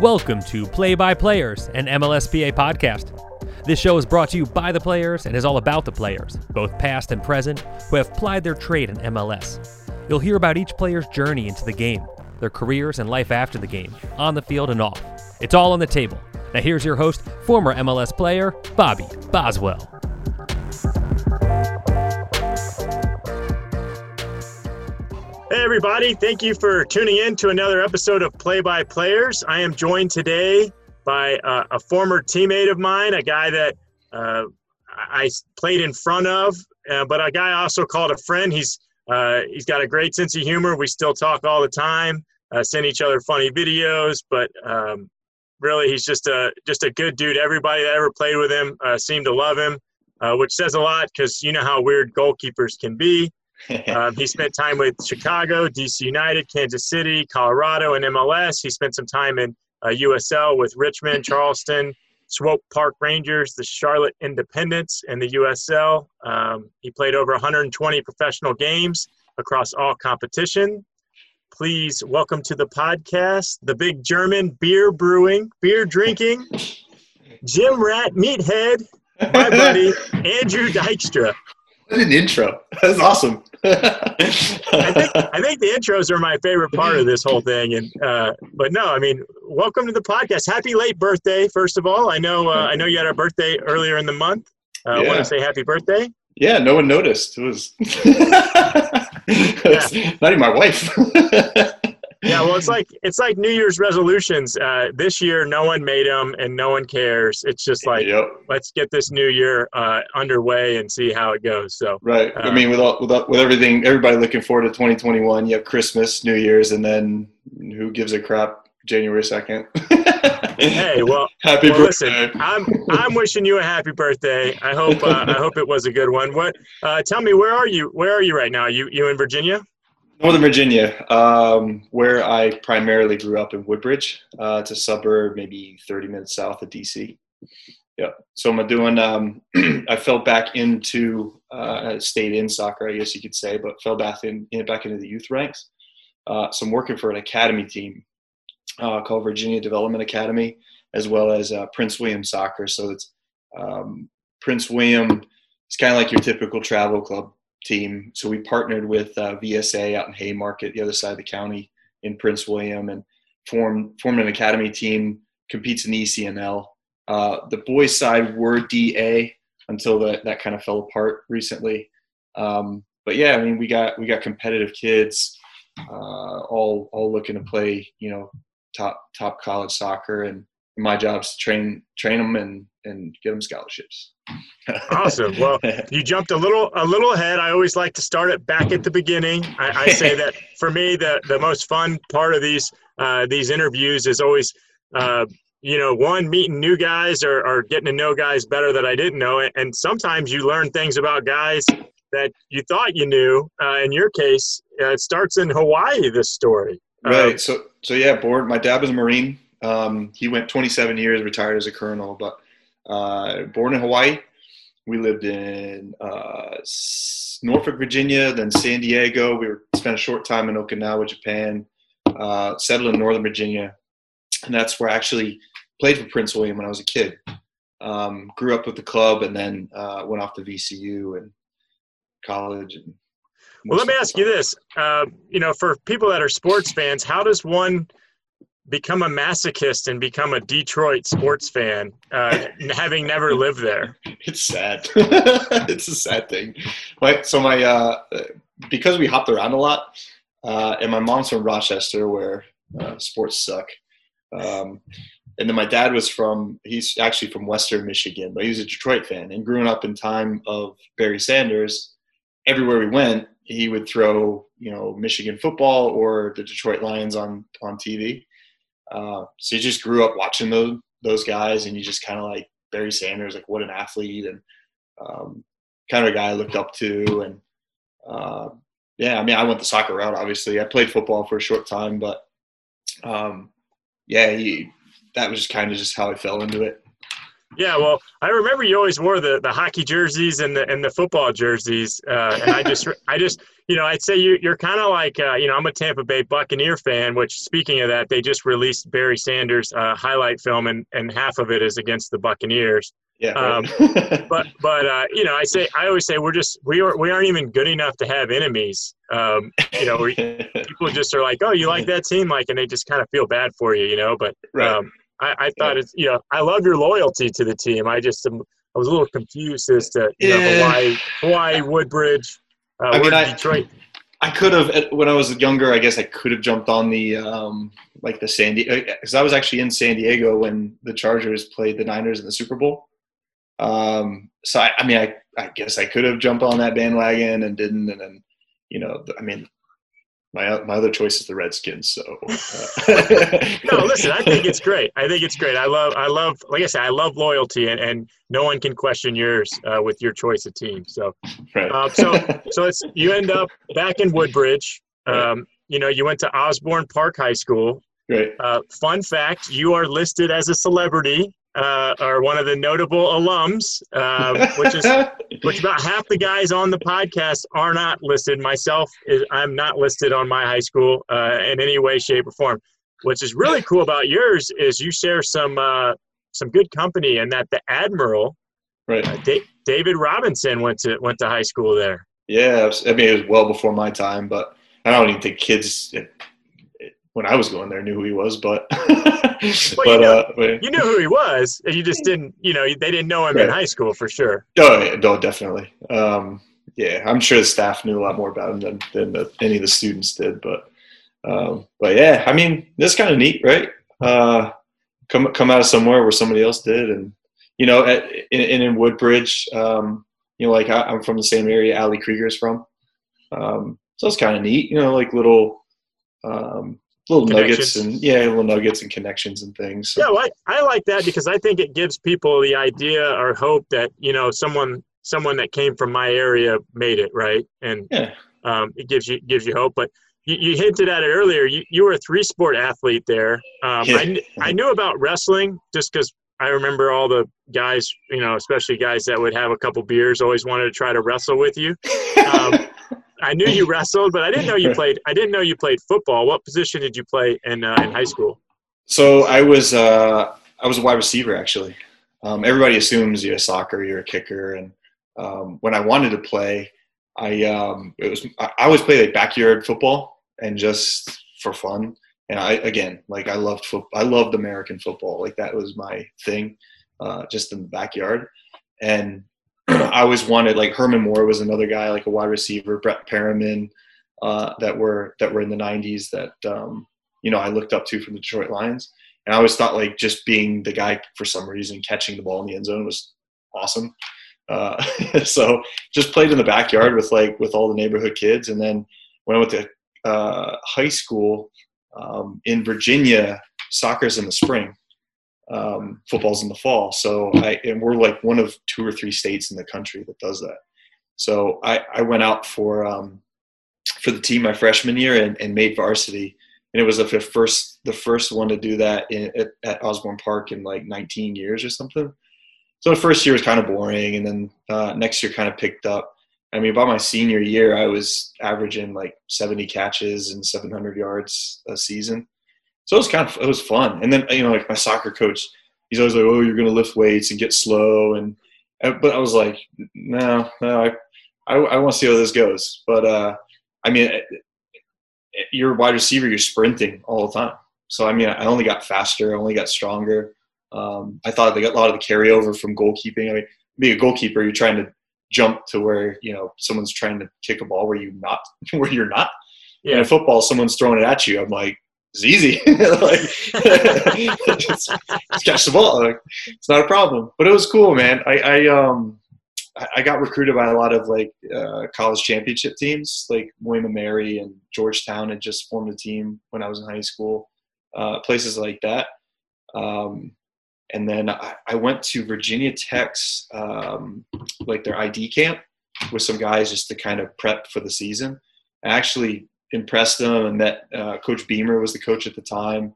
Welcome to Play by Players, an MLSPA podcast. This show is brought to you by the players and is all about the players, both past and present, who have plied their trade in MLS. You'll hear about each player's journey into the game, their careers and life after the game, on the field and off. It's all on the table. Now, here's your host, former MLS player, Bobby Boswell. Everybody. Thank you for tuning in to another episode of Play by Players. I am joined today by uh, a former teammate of mine, a guy that uh, I played in front of, uh, but a guy I also called a friend. He's uh, he's got a great sense of humor. We still talk all the time, uh, send each other funny videos, but um, really, he's just a just a good dude. Everybody that ever played with him uh, seemed to love him, which says a lot because you know how weird goalkeepers can be um, he spent time with Chicago, DC United, Kansas City, Colorado, and MLS. He spent some time in uh, USL with Richmond, Charleston, Swope Park Rangers, the Charlotte Independence, and the USL. Um, he played over 120 professional games across all competition. Please welcome to the podcast the big German beer brewing, beer drinking, Gym Rat Meathead, my buddy Andrew Dykstra. What an intro. That's awesome. I, think, I think the intros are my favorite part of this whole thing. And uh, but no, I mean, welcome to the podcast. Happy late birthday, first of all. I know uh, I know you had a birthday earlier in the month. Uh, I want to say happy birthday. Yeah, no one noticed. It was, it was yeah. not even my wife. yeah, well, it's like it's like New Year's resolutions. Uh, this year, no one made them, and no one cares. It's just like yep. let's get this new year uh, underway and see how it goes. So right. Uh, I mean, with all, with all, with everything, everybody looking forward to 2021. You have Christmas, New Year's, and then who gives a crap? January second. hey, well, happy well, birthday! Listen, I'm I'm wishing you a happy birthday. I hope uh, I hope it was a good one. What? Uh, tell me, where are you? Where are you right now? You you in Virginia? Northern Virginia, um, where I primarily grew up in Woodbridge. Uh, it's a suburb, maybe 30 minutes south of DC. Yeah. So I'm doing. Um, I fell back into uh, stayed in soccer, I guess you could say, but fell back in, in back into the youth ranks. Uh, so I'm working for an academy team uh, called Virginia Development Academy, as well as uh, Prince William Soccer. So it's um, Prince William. It's kind of like your typical travel club team. So we partnered with uh, VSA out in Haymarket, the other side of the county in Prince William, and formed formed an academy team. Competes in ECNL. Uh, the boys' side were DA until that that kind of fell apart recently. Um, but yeah, I mean, we got we got competitive kids, uh, all all looking to play, you know, top top college soccer, and my job is to train train them and and get them scholarships. awesome. Well, you jumped a little a little ahead. I always like to start it back at the beginning. I, I say that for me, the the most fun part of these uh, these interviews is always. Uh, you know, one meeting new guys or, or getting to know guys better that I didn't know, and sometimes you learn things about guys that you thought you knew. Uh, in your case, uh, it starts in Hawaii. This story, right? Um, so, so yeah, born. My dad was a Marine. Um, he went 27 years, retired as a colonel, but uh, born in Hawaii. We lived in uh, Norfolk, Virginia, then San Diego. We were, spent a short time in Okinawa, Japan. Uh, settled in Northern Virginia, and that's where I actually played for Prince William when I was a kid. Um, grew up with the club, and then uh, went off to VCU and college. And well, let me ask you this: uh, you know, for people that are sports fans, how does one become a masochist and become a Detroit sports fan, uh, having never lived there? It's sad. it's a sad thing. Right. So my uh, because we hopped around a lot, uh, and my mom's from Rochester, where uh, sports suck. Um, and then my dad was from he's actually from Western Michigan, but he was a Detroit fan. And growing up in time of Barry Sanders, everywhere we went, he would throw you know Michigan football or the Detroit Lions on on TV. Uh, so you just grew up watching those those guys, and you just kind of like Barry Sanders, like what an athlete, and um, kind of a guy I looked up to. And uh, yeah, I mean, I went the soccer route. Obviously, I played football for a short time, but um, yeah, he, that was kind of just how I fell into it. Yeah, well, I remember you always wore the, the hockey jerseys and the and the football jerseys, uh, and I just I just you know I'd say you you're kind of like uh, you know I'm a Tampa Bay Buccaneer fan. Which speaking of that, they just released Barry Sanders' uh, highlight film, and and half of it is against the Buccaneers. Yeah. Um, right. but but uh, you know I say I always say we're just we are we aren't even good enough to have enemies. Um, you know, we, people just are like, oh, you like that team, like, and they just kind of feel bad for you, you know. But Right. um, I, I thought it's you know I love your loyalty to the team. I just am, I was a little confused as to you know. Hawaii, Hawaii, Woodbridge, uh, I mean, I- Detroit. I could have when I was younger. I guess I could have jumped on the um, like the San Diego because I was actually in San Diego when the Chargers played the Niners in the Super Bowl. Um, so I, I mean, I, I guess I could have jumped on that bandwagon and didn't. And then, you know, I mean, my my other choice is the Redskins. So uh, No, listen, I think it's great. I think it's great. I love I love like I said, I love loyalty, and, and no one can question yours uh, with your choice of team. So right. Uh, so so it's you end up back in Woodbridge. Um, you know, you went to Osbourn Park High School. right. Uh, fun fact: you are listed as a celebrity uh, or one of the notable alums, uh, which is which about half the guys on the podcast are not listed. Myself, is, I'm not listed on my high school uh, in any way, shape, or form. Which is really cool about yours is you share some uh, some good company, and that the admiral right. uh, da- David Robinson went to went to high school there. Yeah, I mean, it was well before my time, but I don't even think kids when I was going there knew who he was. But but, you know- uh, but You knew who he was, and you just didn't. You know, they didn't know him in high school for sure. oh, yeah, no, definitely. Um, yeah, I'm sure the staff knew a lot more about him than than the, any of the students did. But um, but yeah, I mean, that's kind of neat, right? Uh, come come out of somewhere where somebody else did, and you know, at, in, in Woodbridge, um, you know, like I, I'm from the same area Ali Krieger's from. Um, so it's kind of neat, you know, like little um, little nuggets and yeah, little nuggets and connections and things. So, Yeah, well, I, I like that because I think it gives people the idea or hope that you know someone someone that came from my area made it right, and Yeah. um, it gives you gives you hope. But you, you hinted at it earlier. You, you were a three sport athlete there. Um, Yeah. I, I knew about wrestling just because I remember all the guys, you know, especially guys that would have a couple beers, always wanted to try to wrestle with you. Um, I knew you wrestled, but I didn't know you played. I didn't know you played football. What position did you play in uh, in high school? So I was uh, I was a wide receiver actually. Um, everybody assumes you're a soccer, you're a kicker, and um, when I wanted to play, I um, it was I always played like backyard football and just for fun. And I again like I loved foot I loved American football like that was my thing, uh, just in the backyard. And I always wanted like Herman Moore was another guy like a wide receiver, Brett Perriman, uh, that were that were in the '90s that um, you know I looked up to from the Detroit Lions. And I always thought like just being the guy for some reason catching the ball in the end zone was awesome. Uh, so just played in the backyard with like with all the neighborhood kids. And then when I went to uh, high school um, in Virginia, soccer's in the spring, um, football's in the fall. So I and we're like one of two or three states in the country that does that. So I, I went out for um, for the team my freshman year and, and made varsity and it was the first the first one to do that in, at, at Osbourn Park in like 19 years or something. So the first year was kind of boring, and then uh, next year kind of picked up. I mean, by my senior year, I was averaging like 70 catches and 700 yards a season. So it was kind of it was fun. And then you know, like my soccer coach, he's always like, "Oh, you're going to lift weights and get slow," and but I was like, "No, no, I I, I want to see how this goes." But uh, I mean, you're a wide receiver, you're sprinting all the time. So I mean, I only got faster, I only got stronger. Um, I thought they got a lot of the carryover from goalkeeping. I mean, being a goalkeeper, you're trying to jump to where you know someone's trying to kick a ball where you not where you're not. And Yeah. in football, someone's throwing it at you. I'm like, it's easy. like, just, just catch the ball. Like, it's not a problem. But it was cool, man. I, I um I- got recruited by a lot of like uh, college championship teams, like William and Mary and Georgetown had just formed a team when I was in high school, uh, places like that. Um, and then I, I went to Virginia Tech's um, like their ID camp with some guys just to kind of prep for the season. I actually impressed them and met uh, Coach Beamer was the coach at the time.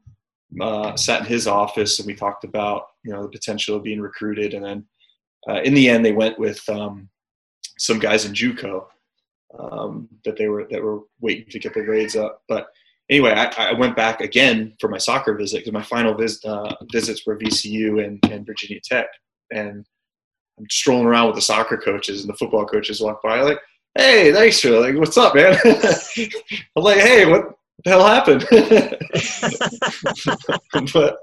uh, sat in his office and we talked about you know the potential of being recruited, and then uh, in the end they went with um, some guys in JUCO um, that they were that were waiting to get their grades up. But anyway, I, I went back again for my soccer visit because my final vis- uh, visits were VCU and, and Virginia Tech, and I'm strolling around with the soccer coaches and the football coaches walk by like, "Hey, thanks for like, what's up, man?" I'm like, "Hey, what the hell happened?" but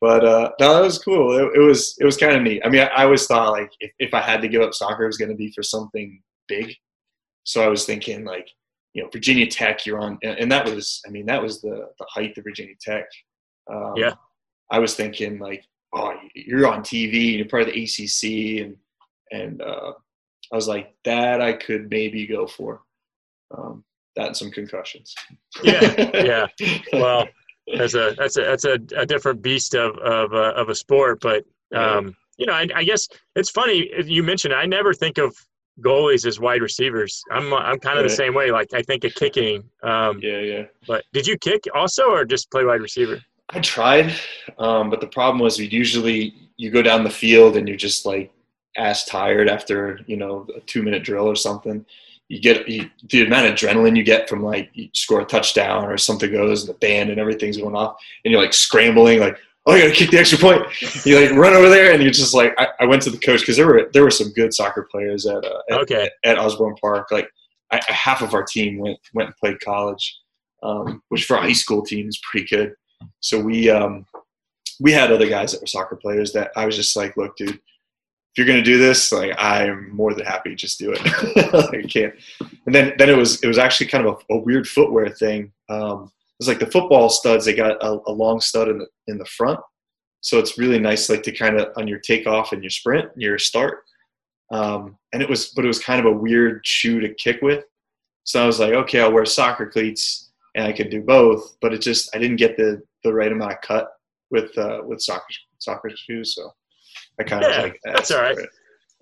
but uh, no, that was cool. It, it was it was kind of neat. I mean, I, I always thought like if, if I had to give up soccer, it was going to be for something big. So I was thinking like, you know, Virginia Tech, you're on, and, and that was, I mean, that was the the height of Virginia Tech. Um, yeah. I was thinking like, oh, you're on TV, you're part of the ACC, and and uh, I was like, that I could maybe go for. Um, that and some concussions. Yeah, yeah. Well, that's a that's a that's a, a different beast of of uh, of a sport, but um, you know, I, I guess it's funny you mentioned. It, I never think of goalies as wide receivers. I'm I'm kind of right. the same way. Like I think of kicking. Um, yeah, yeah. But did you kick also, or just play wide receiver? I tried, um, but the problem was we usually you go down the field and you're just like ass tired after you know a two minute drill or something. You get you, the amount of adrenaline you get from like you score a touchdown or something goes and the band and everything's going off and you're like scrambling like oh, you gotta kick the extra point. You like run over there, and you're just like, I, I went to the coach because there were there were some good soccer players at uh, at, okay. at, at, Osbourn Park. Like I, half of our team went went and played college, um, which for a high school team is pretty good. So we um, we had other guys that were soccer players that I was just like, look, dude. If you're gonna do this, like I'm more than happy, just do it. I can't. And then, then it was it was actually kind of a, a weird footwear thing. Um, it's like the football studs they got a, a, long stud in the in the front so it's really nice like to kind of on your takeoff and your sprint your start um, and it was but it was kind of a weird shoe to kick with so i was like okay i'll wear soccer cleats and i could do both but it just i didn't get the the right amount of cut with uh, with soccer soccer shoes so i kind yeah, of like that. that's all right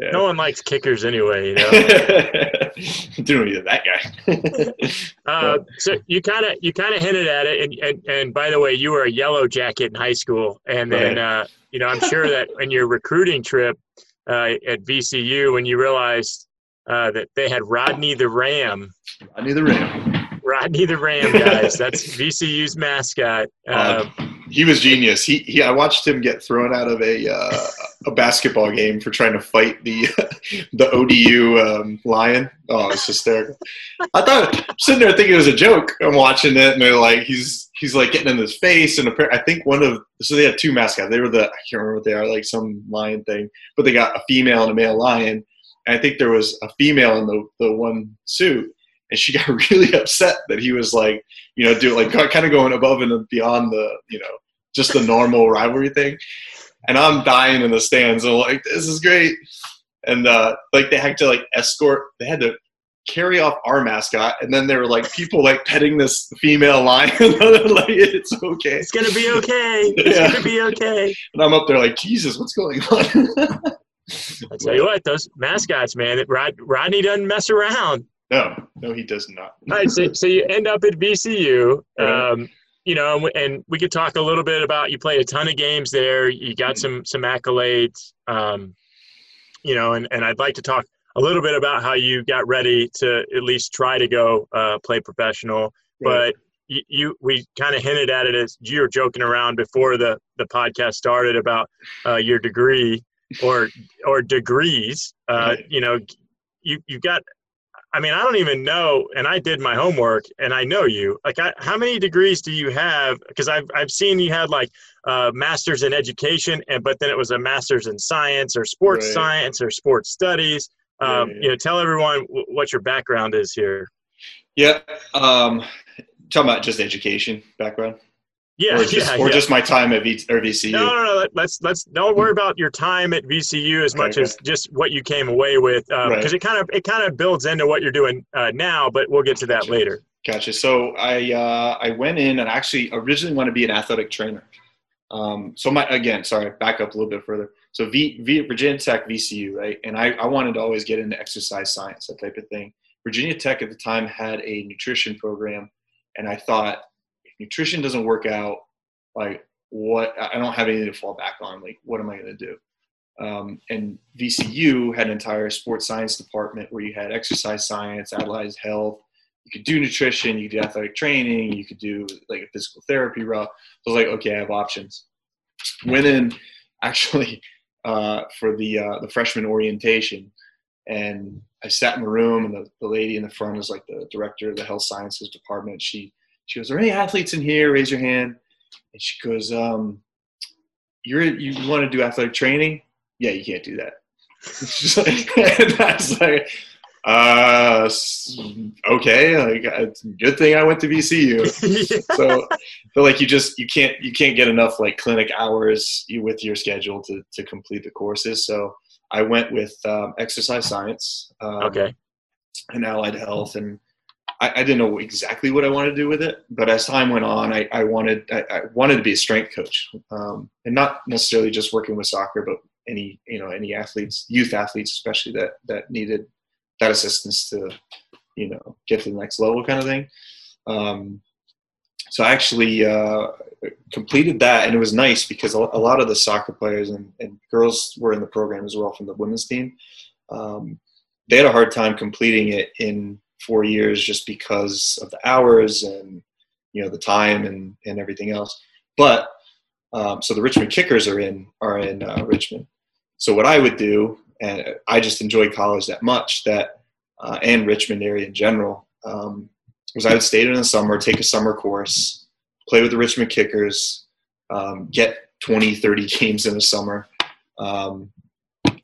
yeah. No one likes kickers anyway. You know? Didn't need that guy. uh, so you kind of you kind of hinted at it, and, and and by the way, you were a yellow jacket in high school, and then right. uh, you know I'm sure that in your recruiting trip uh, at VCU, when you realized uh, that they had Rodney the Ram. Rodney the Ram. Rodney the Ram, guys. That's VCU's mascot. Uh, he was genius. He, he I watched him get thrown out of a uh, a basketball game for trying to fight the the ODU um, lion. Oh, it's hysterical. I thought sitting there thinking it was a joke. I'm watching it, and they're like, he's he's like getting in his face, and I think one of so they had two mascots. They were the I can't remember what they are, like some lion thing, but they got a female and a male lion. And I think there was a female in the the one suit, and she got really upset that he was like, you know, do like kind of going above and beyond the, you know, just the normal rivalry thing. And I'm dying in the stands. I'm like, this is great. And uh, like they had to like escort. They had to carry off our mascot, and then there were like people like petting this female lion. like it's okay. It's gonna be okay. It's yeah. gonna be okay. And I'm up there like, Jesus, what's going on? I tell you what, those mascots, man. Rod, Rodney doesn't mess around. No, no, he does not. All right, so, so you end up at VCU. Um, you know, and we could talk a little bit about you played a ton of games there. You got mm-hmm. some some accolades. Um, you know, and, and I'd like to talk a little bit about how you got ready to at least try to go uh, play professional. Right. But you, you we kind of hinted at it as you were joking around before the the podcast started about uh, your degree or or degrees. Uh, right. You know, you you got I mean, I don't even know. And I did my homework, and I know you. Like, I, how many degrees do you have? Because I've I've seen you had like uh, masters in education, and but then it was a masters in science or sports right. science or sports studies. Um, yeah, yeah. You know, tell everyone w- what your background is here. Yeah, um, talking about just education background. Yeah, or just, yeah, or yeah. just my time at v- or VCU. No, no, no. Let's let's don't worry about your time at VCU as much okay. as just what you came away with, because um, right. it kind of it kind of builds into what you're doing uh, now. But we'll get to that gotcha. later. Gotcha. So I uh, I went in and actually originally wanted to be an athletic trainer. Um, so my again, sorry, back up a little bit further. So v, v, Virginia Tech, VCU, right? And I, I wanted to always get into exercise science, that type of thing. Virginia Tech at the time had a nutrition program, and I thought nutrition doesn't work out, like what I don't have anything to fall back on. Like, what am I going to do? Um, and VCU had an entire sports science department where you had exercise science, allied health. You could do nutrition, you could do athletic training, you could do like a physical therapy route. So I was like, okay, I have options. Went in actually uh, for the uh, the freshman orientation, and I sat in the room, and the, the lady in the front is like the director of the health sciences department. She she goes, "Are any athletes in here? Raise your hand." And she goes, um, "You're you want to do athletic training? Yeah, you can't do that." She's like, and that's like, uh, okay, like good thing I went to VCU. yeah. So, but like you just you can't you can't get enough like clinic hours with your schedule to to complete the courses. So I went with um, exercise science, um, okay, and allied health, and I, I, didn't know exactly what I wanted to do with it. But as time went on, I, I wanted I, I, wanted to be a strength coach, um, and not necessarily just working with soccer, but any you know any athletes, youth athletes especially that that needed that assistance to you know get to the next level kind of thing. Um, so I actually uh, completed that, and it was nice because a lot of the soccer players and, and girls were in the program as well from the women's team. Um, they had a hard time completing it in four years just because of the hours and you know the time and, and everything else. But um, so the Richmond Kickers are in are in uh, Richmond. So what I would do, and I just enjoyed college that much that uh, and Richmond area in general. Um, was I would stay in the summer, take a summer course, play with the Richmond Kickers, um, get 20, 30 games in the summer, um,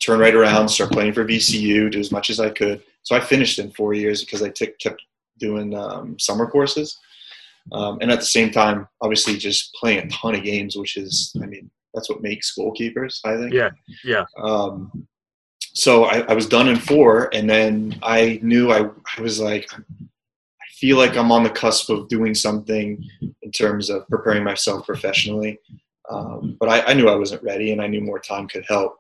turn right around, start playing for VCU, do as much as I could. So I finished in four years because I t- kept doing um, summer courses. Um, and at the same time, obviously, just playing a ton of games, which is, I mean, that's what makes goalkeepers, I think. Yeah, yeah. Um, so I, I, was done in four, and then I knew I, I was like, I feel like I'm on the cusp of doing something in terms of preparing myself professionally. Um, but I, I, knew I wasn't ready, and I knew more time could help.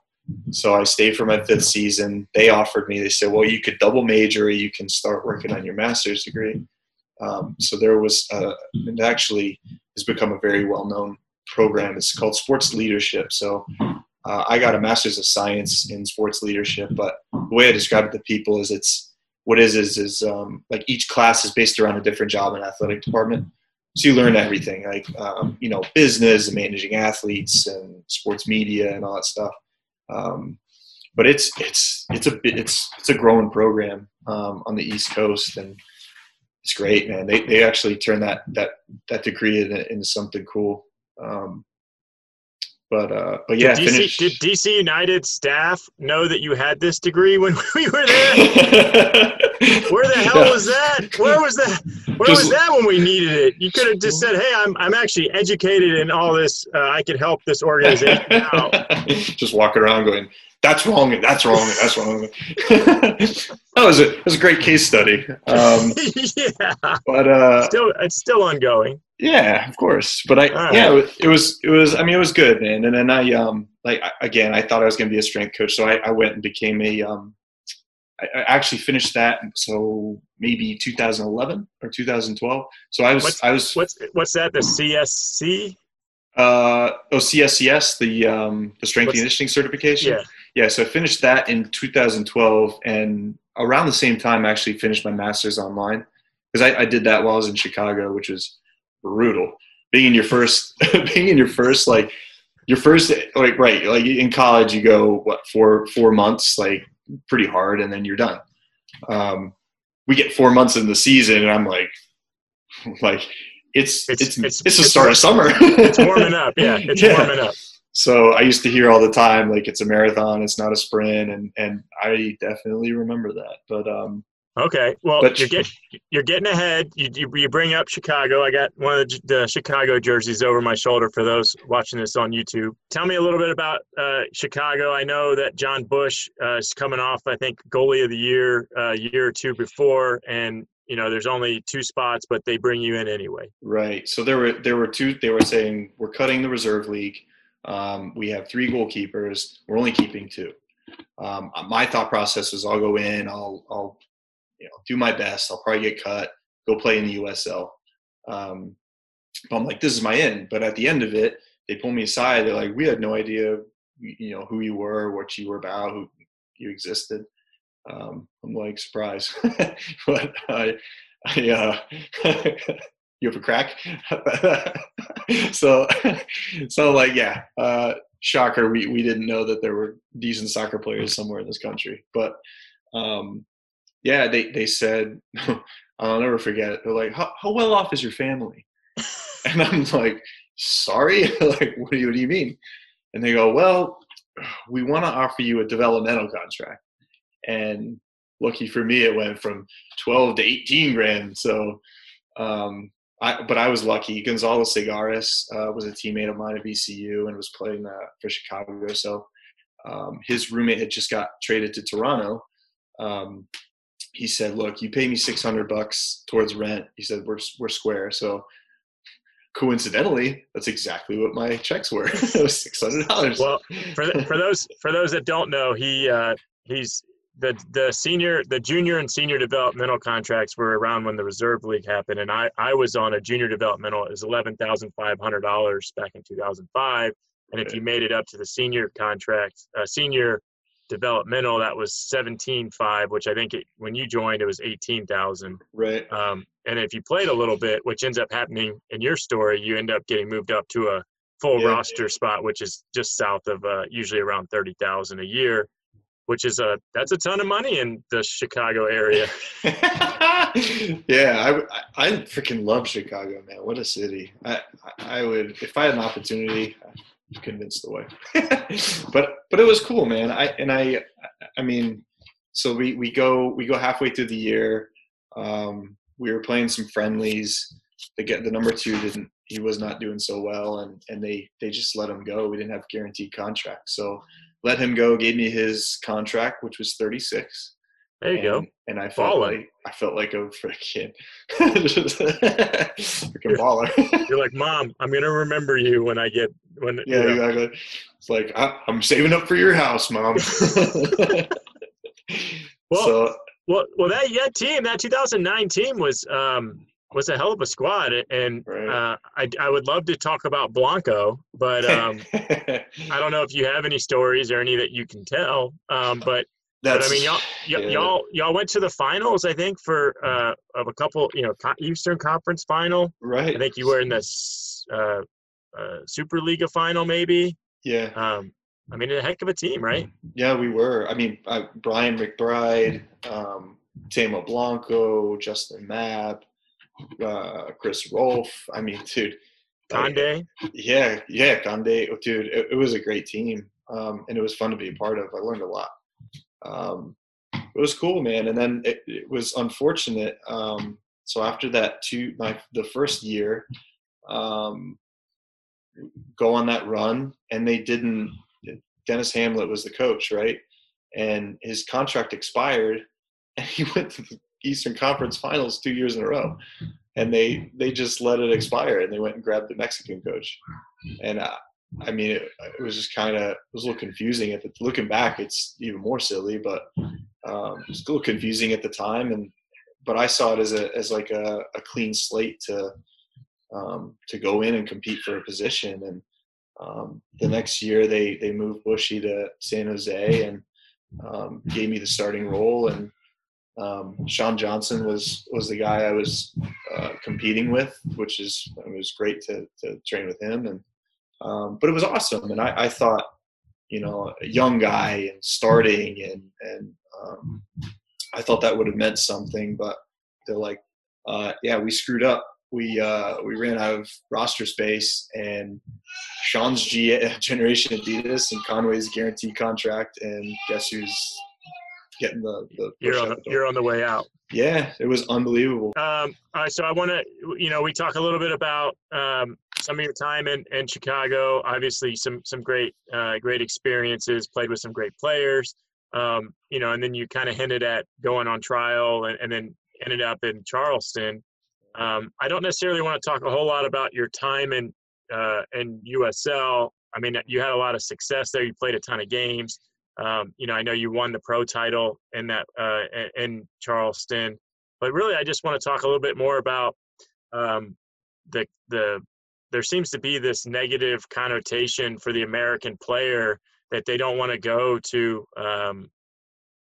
So I stayed for my fifth season. They offered me. They said, "Well, you could double major, or you can start working on your master's degree." Um, so there was, uh, it actually has become a very well-known program. It's called Sports Leadership. So uh, I got a master's of science in sports leadership, but the way I describe it to people is it's what is is is um, like each class is based around a different job in athletic department. So you learn everything, like um, you know, business and managing athletes and sports media and all that stuff. Um, but it's it's it's a it's it's a growing program um, on the East Coast, and it's great, man. They they actually turn that that that degree into, into something cool. Um, but uh, but yeah, did DC, did DC United staff know that you had this degree when we were there? Where the hell was that? Where was that? Where just, was that when we needed it? You could have just said, "Hey, I'm I'm actually educated in all this. Uh, I could help this organization out." just walking around going, "That's wrong, and that's wrong, and that's wrong." that was a that was a great case study. Um, yeah, but uh, still, it's still ongoing. Yeah, of course. But I, right. yeah, it was, it was, I mean, it was good, man. And then I, um, like, again, I thought I was going to be a strength coach. So I, I went and became a, um, I, I actually finished that. So maybe 2011 or 2012. So I was, what's, I was, what's, what's that? The CSC? Uh, oh, CSCS, the, um, the strength what's, conditioning certification. Yeah. Yeah. So I finished that in 2012 and around the same time, I actually finished my master's online because I, I did that while I was in Chicago, which was, brutal. Being in your first, being in your first like your first like right like in college you go what four four months like pretty hard and then you're done. Um, we get four months in the season and I'm like like it's it's it's, it's, it's the start of summer. it's warming up, yeah. It's yeah. warming up. So I used to hear all the time like it's a marathon, it's not a sprint, and and I definitely remember that. But um, Okay, well, but, you're getting you're getting ahead. You, you, you bring up Chicago. I got one of the, the, Chicago jerseys over my shoulder for those watching this on YouTube. Tell me a little bit about uh, Chicago. I know that Jon Busch uh, is coming off, I think, goalie of the year a uh, year or two before, and you know there's only two spots, but they bring you in anyway. Right. So there were there were two. They were saying we're cutting the reserve league. Um, we have three goalkeepers. We're only keeping two. Um, my thought process was I'll go in, I'll I'll you know, do my best. I'll probably get cut, go play in the USL. Um, I'm like, this is my end. But at the end of it, they pull me aside. They're like, we had no idea, you know, who you were, what you were about, who you existed. Um, I'm like, surprise, but I, I, uh, you have a crack. so, so like, yeah, uh, shocker. We, we didn't know that there were decent soccer players somewhere in this country, but, um, yeah, they, they said, I'll never forget it. They're like, how, how well off is your family? And I'm like, sorry, like, what do you, what do you mean? And they go, well, we want to offer you a developmental contract. And lucky for me, it went from 12 to 18 grand. So, um, I, but I was lucky. Gonzalo Segares uh, was a teammate of mine at VCU and was playing uh, for Chicago. So um, his roommate had just got traded to Toronto. Um, he said, "Look, you pay me 600 bucks towards rent." He said, "We're we're square." So coincidentally, that's exactly what my checks were. it was six hundred dollars. Well, for the, for those for those that don't know, he uh, he's the the senior, the junior and senior developmental contracts were around when the reserve league happened, and I I was on a junior developmental. It was eleven thousand five hundred dollars back in two thousand five, and if you made it up to the senior contract, uh, senior developmental, that was seventeen five, which I think it, when you joined it was eighteen thousand. Right. Um, and if you played a little bit, which ends up happening in your story, you end up getting moved up to a full Yeah. roster spot, which is just south of uh, usually around thirty thousand a year, which is a that's a ton of money in the Chicago area. yeah, I, I freaking love Chicago, man. What a city! I I would if I had an opportunity, I'd convince the way. but but it was cool, man. I and I I mean, so we we go we go halfway through the year. Um, we were playing some friendlies. The get the number two didn't. He was not doing so well, and and they they just let him go. We didn't have guaranteed contracts, so let him go. Gave me his contract, which was thirty six. There you go. and, And I felt Baller. like I felt like a freaking freaking baller. You're like, Mom, I'm gonna remember you when I get when. yeah, you know." exactly. It's like I, I'm saving up for your house, mom. Well, so Well, well, that yeah team, that 2009 team was um, was a hell of a squad, and Right. uh, I I would love to talk about Blanco, but um, I don't know if you have any stories or any that you can tell. Um, but but I mean, y'all y- yeah. y'all y'all went to the finals, I think, for uh, of a couple, you know, Eastern Conference final. right. I think you were in the uh, uh, Super Liga final, maybe. yeah, Um, I mean, a heck of a team, right? yeah, we were. I mean, I, Brian McBride, um, Tamo Blanco, Justin Mapp, uh, Chris Rolfe. I mean, dude. Conde. Yeah, yeah, Conde, oh, dude, it, it was a great team, um, and it was fun to be a part of. I learned a lot. Um, it was cool, man. And then it, it was unfortunate. Um, so after that, two my the first year, um, go on that run, and they didn't. Denis Hamlett was the coach, right? And his contract expired, and he went to the Eastern Conference Finals two years in a row and they they just let it expire and they went and grabbed the Mexican coach. And I mean, it, it was just kind of was a little confusing at the looking back. It's even more silly, but um, it's a little confusing at the time. And but I saw it as a as like a, a clean slate to um, to go in and compete for a position. And um, the next year they they moved Bushy to San Jose and um, gave me the starting role and um, Sean Johnson was was the guy I was uh, competing with, which is it was great to to train with him, and um, but it was awesome, and I, I thought, you know, a young guy and starting, and and um, I thought that would have meant something, but they're like, uh, yeah, we screwed up. We uh, we ran out of roster space, and Sean's G- Generation Adidas and Conway's guaranteed contract, and guess who's getting the the You're on out the, you're on the way out. Yeah, it was unbelievable. Um, all right, so I want to, you know, we talk a little bit about um, some of your time in, in Chicago. Obviously, some some great uh, great experiences. Played with some great players. Um, you know, and then you kind of hinted at going on trial, and, and then ended up in Charleston. Um, I don't necessarily want to talk a whole lot about your time in uh, in USL. I mean, you had a lot of success there. You played a ton of games. Um, you know, I know you won the pro title in that uh, in- Charleston, but really, I just want to talk a little bit more about um, the the there seems to be this negative connotation for the American player that they don't want to go to. Um,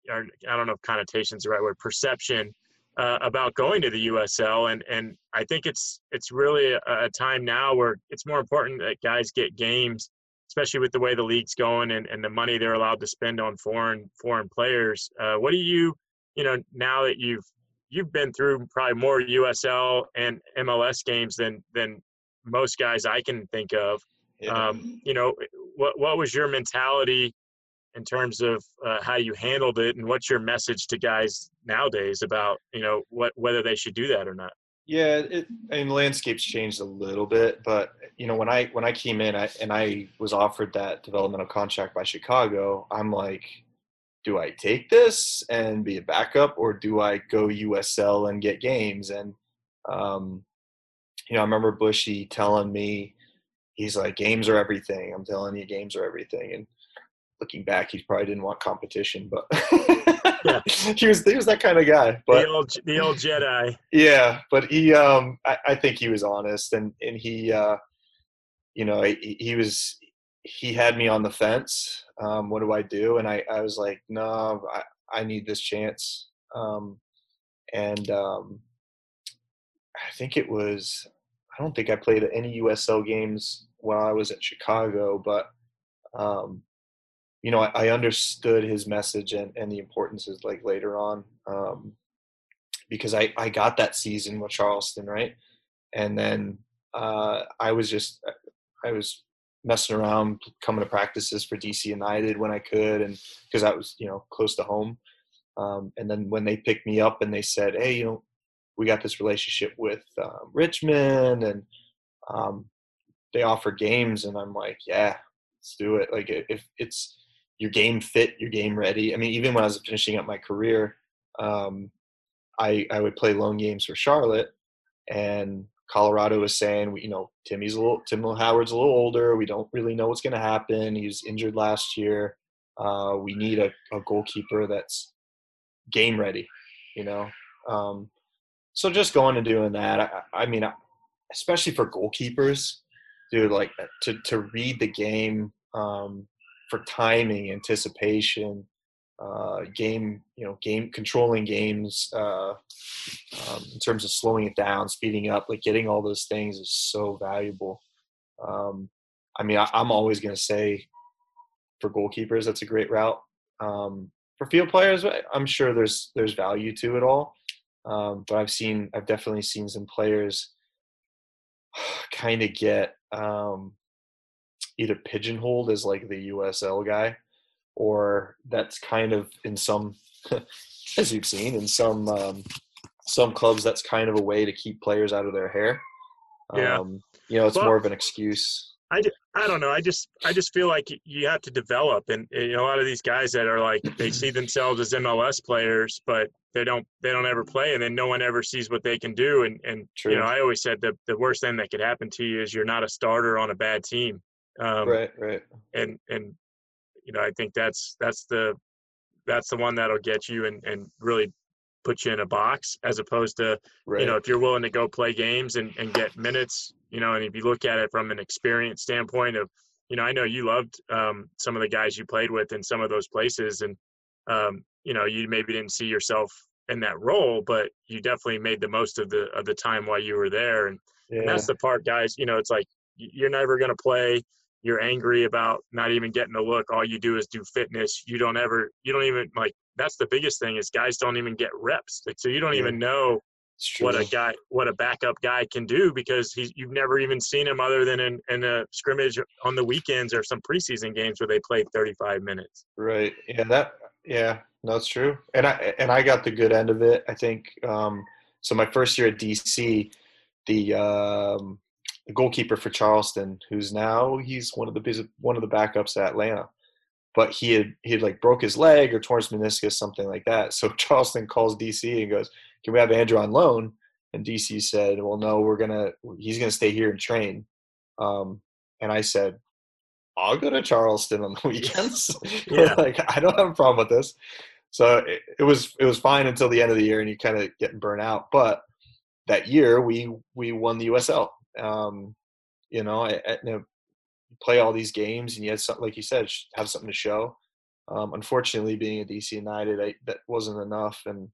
or I don't know if connotation is the right word. Perception uh, about going to the USL, and and I think it's it's really a, a, time now where it's more important that guys get games, especially with the way the league's going and, and the money they're allowed to spend on foreign foreign players. Uh, what do you you know now that you've you've been through probably more USL and MLS games than than most guys I can think of. Yeah. Um, you know, what what was your mentality in terms of uh, how you handled it and what's your message to guys nowadays about you know what whether they should do that or not yeah it I mean landscape's changed a little bit but you know when i when i came in I, and i was offered that developmental contract by chicago i'm like do i take this and be a backup or do i go usl and get games? And um you know i remember bushy telling me he's like games are everything. I'm telling you games are everything. And looking back, he probably didn't want competition, but yeah. he was he was that kind of guy. But the old the old Jedi. Yeah, but he um I, I think he was honest and and he uh you know he, he was he had me on the fence. Um, what do I do? And I I was like, no, I I need this chance. Um, and um, I think it was I don't think I played any USL games while I was at Chicago, but um, you know, I, I, understood his message and, and the importance is like later on, um, because I, I got that season with Charleston, right? And then uh, I was just, I was messing around, coming to practices for DC United when I could, and because I was, you know, close to home. Um, and then when they picked me up and they said, hey, you know, we got this relationship with uh, Richmond and um, they offer games, and I'm like, yeah, let's do it. Like if it's your game fit, your game ready. I mean, even when I was finishing up my career, um, I I would play loan games for Charlotte, and Colorado was saying, you know, Timmy's a little, Tim Howard's a little older. We don't really know what's going to happen. He was injured last year. Uh, we need a, a, goalkeeper that's game ready, you know. Um, so just going and doing that. I, I mean, especially for goalkeepers, dude, like to to read the game. Um, for timing, anticipation, uh, game, you know, game controlling games uh, um, in terms of slowing it down, speeding up, like getting all those things is so valuable. Um, I mean, I, am always going to say for goalkeepers, that's a great route. Um, for field players, I'm sure there's there's value to it all, um, but I've seen, I've definitely seen some players kind of get um, either pigeonholed as like the USL guy, or that's kind of in some, as you've seen in some um, some clubs, that's kind of a way to keep players out of their hair. Yeah. Um, you know, it's well, more of an excuse. I, just, I don't know. I just I just feel like you have to develop, and, and a lot of these guys that are like they see themselves as MLS players, but they don't they don't ever play, and then no one ever sees what they can do. And and True. you know, I always said the the worst thing that could happen to you is you're not a starter on a bad team. Um, right, right. And and you know, I think that's that's the that's the one that'll get you and and really put you in a box as opposed to right. you know if you're willing to go play games and, and get minutes you know and if you look at it from an experience standpoint of you know i know you loved um, some of the guys you played with in some of those places and um, you know you maybe didn't see yourself in that role but you definitely made the most of the of the time while you were there and, yeah. and that's the part guys you know it's like you're never going to play you're angry about not even getting a look all you do is do fitness you don't ever you don't even like that's the biggest thing is guys don't even get reps like, so you don't yeah. even know what a guy what a backup guy can do because he's you've never even seen him other than in, in a scrimmage on the weekends or some preseason games where they play 35 minutes right yeah that yeah that's true and i and i got the good end of it i think um so my first year at dc the um the goalkeeper for Charleston, who's now he's one of the one of the backups at Atlanta. But he had he had like broke his leg or torn his meniscus, something like that. So Charleston calls DC and goes, "Can we have Andrew on loan?" And DC said, "Well, no, we're gonna he's gonna stay here and train." Um, and I said, "I'll go to Charleston on the weekends. Yeah. like I don't have a problem with this." So it, it was it was fine until the end of the year, and you kind of getting burnt out. But that year we we won the USL um, You know, I, I, you know, play all these games and you something like you said, have something to show. Um, unfortunately, being a DC United, I, that wasn't enough. And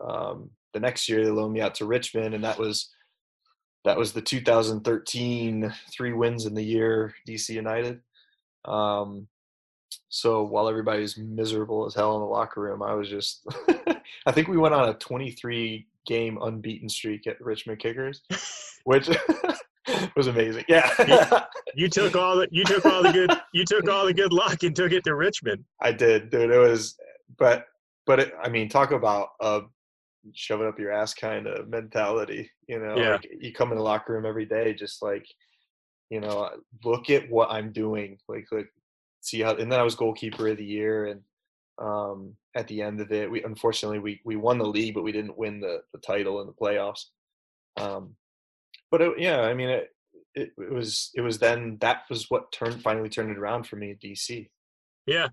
um, the next year, they loaned me out to Richmond, and that was that was the 2013 three wins in the year DC United. Um, so while everybody was miserable as hell in the locker room, I was just, I think we went on a 23 game unbeaten streak at Richmond Kickers, which was amazing. Yeah. you, you, took all the, you took all the good, you took all the good luck and took it to Richmond. I did, dude. It was, but, but it, I mean, talk about a shove it up your ass kind of mentality, you know, yeah. like you come in the locker room every day, just like, you know, look at what I'm doing. Like, like see how and then I was goalkeeper of the year and um, at the end of it we unfortunately we we won the league but we didn't win the the title in the playoffs um, but it, yeah I mean it, it, it was it was then that was what turned finally turned it around for me at DC yeah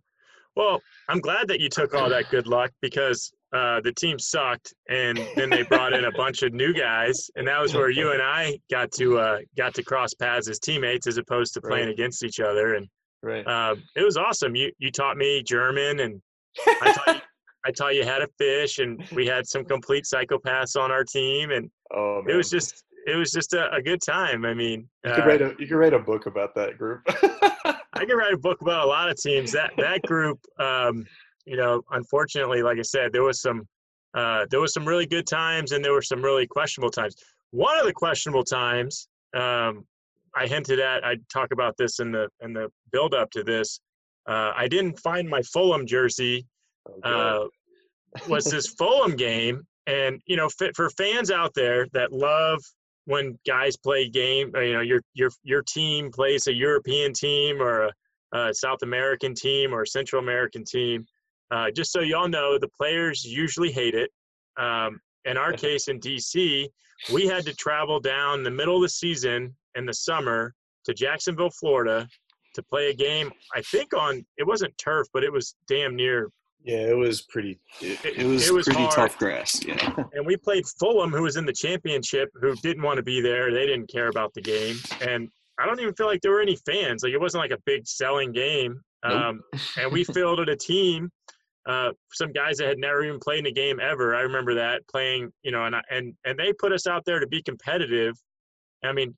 well I'm glad that you took all that good luck because uh, the team sucked, and then they brought in a bunch of new guys, and that was where you and I got to uh, got to cross paths as teammates as opposed to playing right. against each other. And Right. Uh, it was awesome. You you taught me German, and I taught, you, I taught you how to fish, and we had some complete psychopaths on our team, and oh, it was just it was just a, a good time. I mean, you could uh, write a you could write a book about that group. I could write a book about a lot of teams. That that group, um, you know, unfortunately, like I said, there was some uh, there was some really good times, and there were some really questionable times. One of the questionable times um, I hinted at. I talk about this in the in the build up to this. Uh, I didn't find my Fulham jersey. Okay. Uh, was this Fulham game, and you know, for fans out there that love when guys play game, you know, your your your team plays a European team or a, a South American team or a Central American team. Uh, just so y'all know, the players usually hate it. Um, in our case in DC, we had to travel down the middle of the season in the summer to Jacksonville, Florida, to play a game. I think on it wasn't turf, but it was damn near. Yeah, it was pretty. It, it, was, it was pretty hard. tough grass. Yeah. And we played Fulham, who was in the championship, who didn't want to be there. They didn't care about the game, and I don't even feel like there were any fans. Like it wasn't like a big selling game. Um, nope. and we fielded a team uh, some guys that had never even played in a game ever. I remember that playing, you know, and and and they put us out there to be competitive. I mean,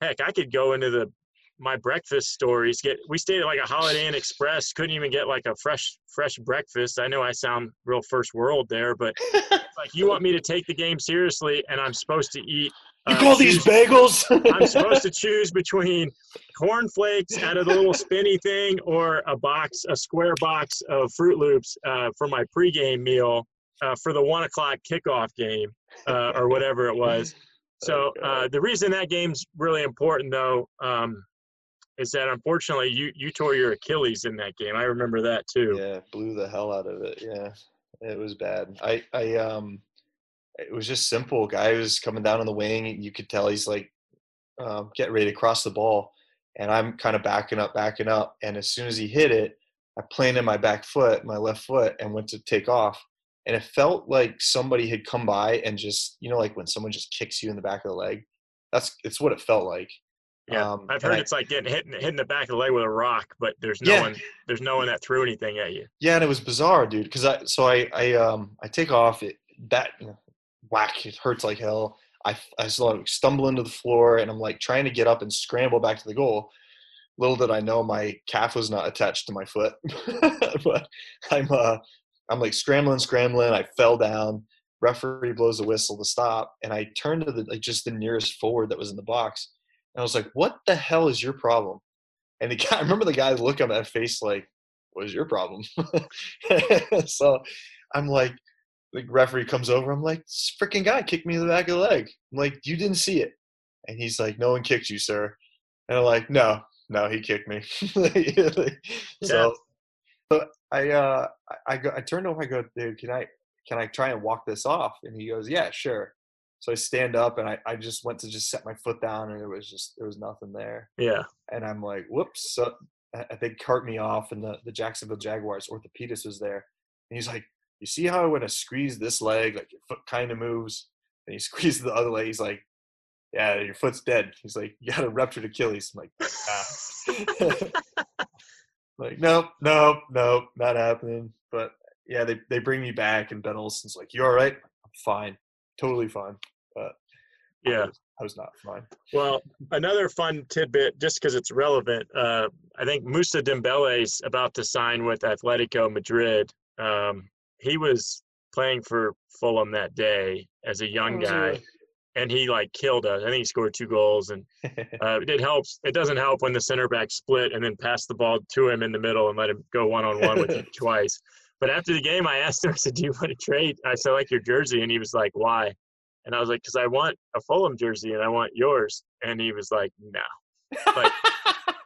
heck, I could go into the my breakfast stories. Get we stayed at like a Holiday Inn Express. Couldn't even get like a fresh fresh breakfast. I know I sound real first world there, but like you want me to take the game seriously, and I'm supposed to eat. You uh, call these bagels? I'm supposed to choose between cornflakes out of the little spinny thing or a box, a square box of Froot Loops uh, for my pregame meal uh, for the one o'clock kickoff game uh, or whatever it was. So uh, the reason that game's really important, though, um, is that unfortunately you you tore your Achilles in that game. I remember that too. Yeah, blew the hell out of it. Yeah, it was bad. I I um, it was just simple. Guy was coming down on the wing. You could tell he's like uh, getting ready to cross the ball, and I'm kind of backing up, backing up. And as soon as he hit it, I planted my back foot, my left foot, and went to take off and it felt like somebody had come by and just you know like when someone just kicks you in the back of the leg that's it's what it felt like yeah um, i've heard it's I, like getting hit hitting the back of the leg with a rock but there's no yeah. one there's no one that threw anything at you yeah and it was bizarre dude because i so i i um i take off it that you know, whack it hurts like hell i i stumble into the floor and i'm like trying to get up and scramble back to the goal little did i know my calf was not attached to my foot but i'm uh I'm like scrambling, scrambling. I fell down. Referee blows the whistle to stop, and I turned to the like just the nearest forward that was in the box, and I was like, "What the hell is your problem?" And the guy, I remember the guy looking at my face like, "What is your problem?" so I'm like, the referee comes over. I'm like, "This freaking guy kicked me in the back of the leg." I'm like, "You didn't see it," and he's like, "No one kicked you, sir." And I'm like, "No, no, he kicked me." so, but I uh I go I turned over I go dude can I can I try and walk this off and he goes yeah sure so I stand up and I, I just went to just set my foot down and it was just there was nothing there yeah and I'm like whoops so I think cart me off and the the Jacksonville Jaguars orthopedist was there and he's like you see how when I squeeze this leg like your foot kind of moves and he squeezes the other leg he's like yeah, your foot's dead. He's like, you got a ruptured Achilles. I'm like, ah. like, nope, nope, nope, not happening. But yeah, they, they bring me back, and Ben Olsen's like, you all right? I'm fine, totally fine. Yeah, I was, I was not fine. Well, another fun tidbit, just because it's relevant. Uh, I think Moussa Dembele is about to sign with Atletico Madrid. Um, he was playing for Fulham that day as a young oh, guy and he like killed us. I think he scored two goals, and uh, it helps. It doesn't help when the center back split and then pass the ball to him in the middle and let him go one on one with him twice. But after the game, I asked him. I said, "Do you want to trade?" I said, "Like your jersey," and he was like, "Why?" And I was like, "Cause I want a Fulham jersey and I want yours." And he was like, "No." Like,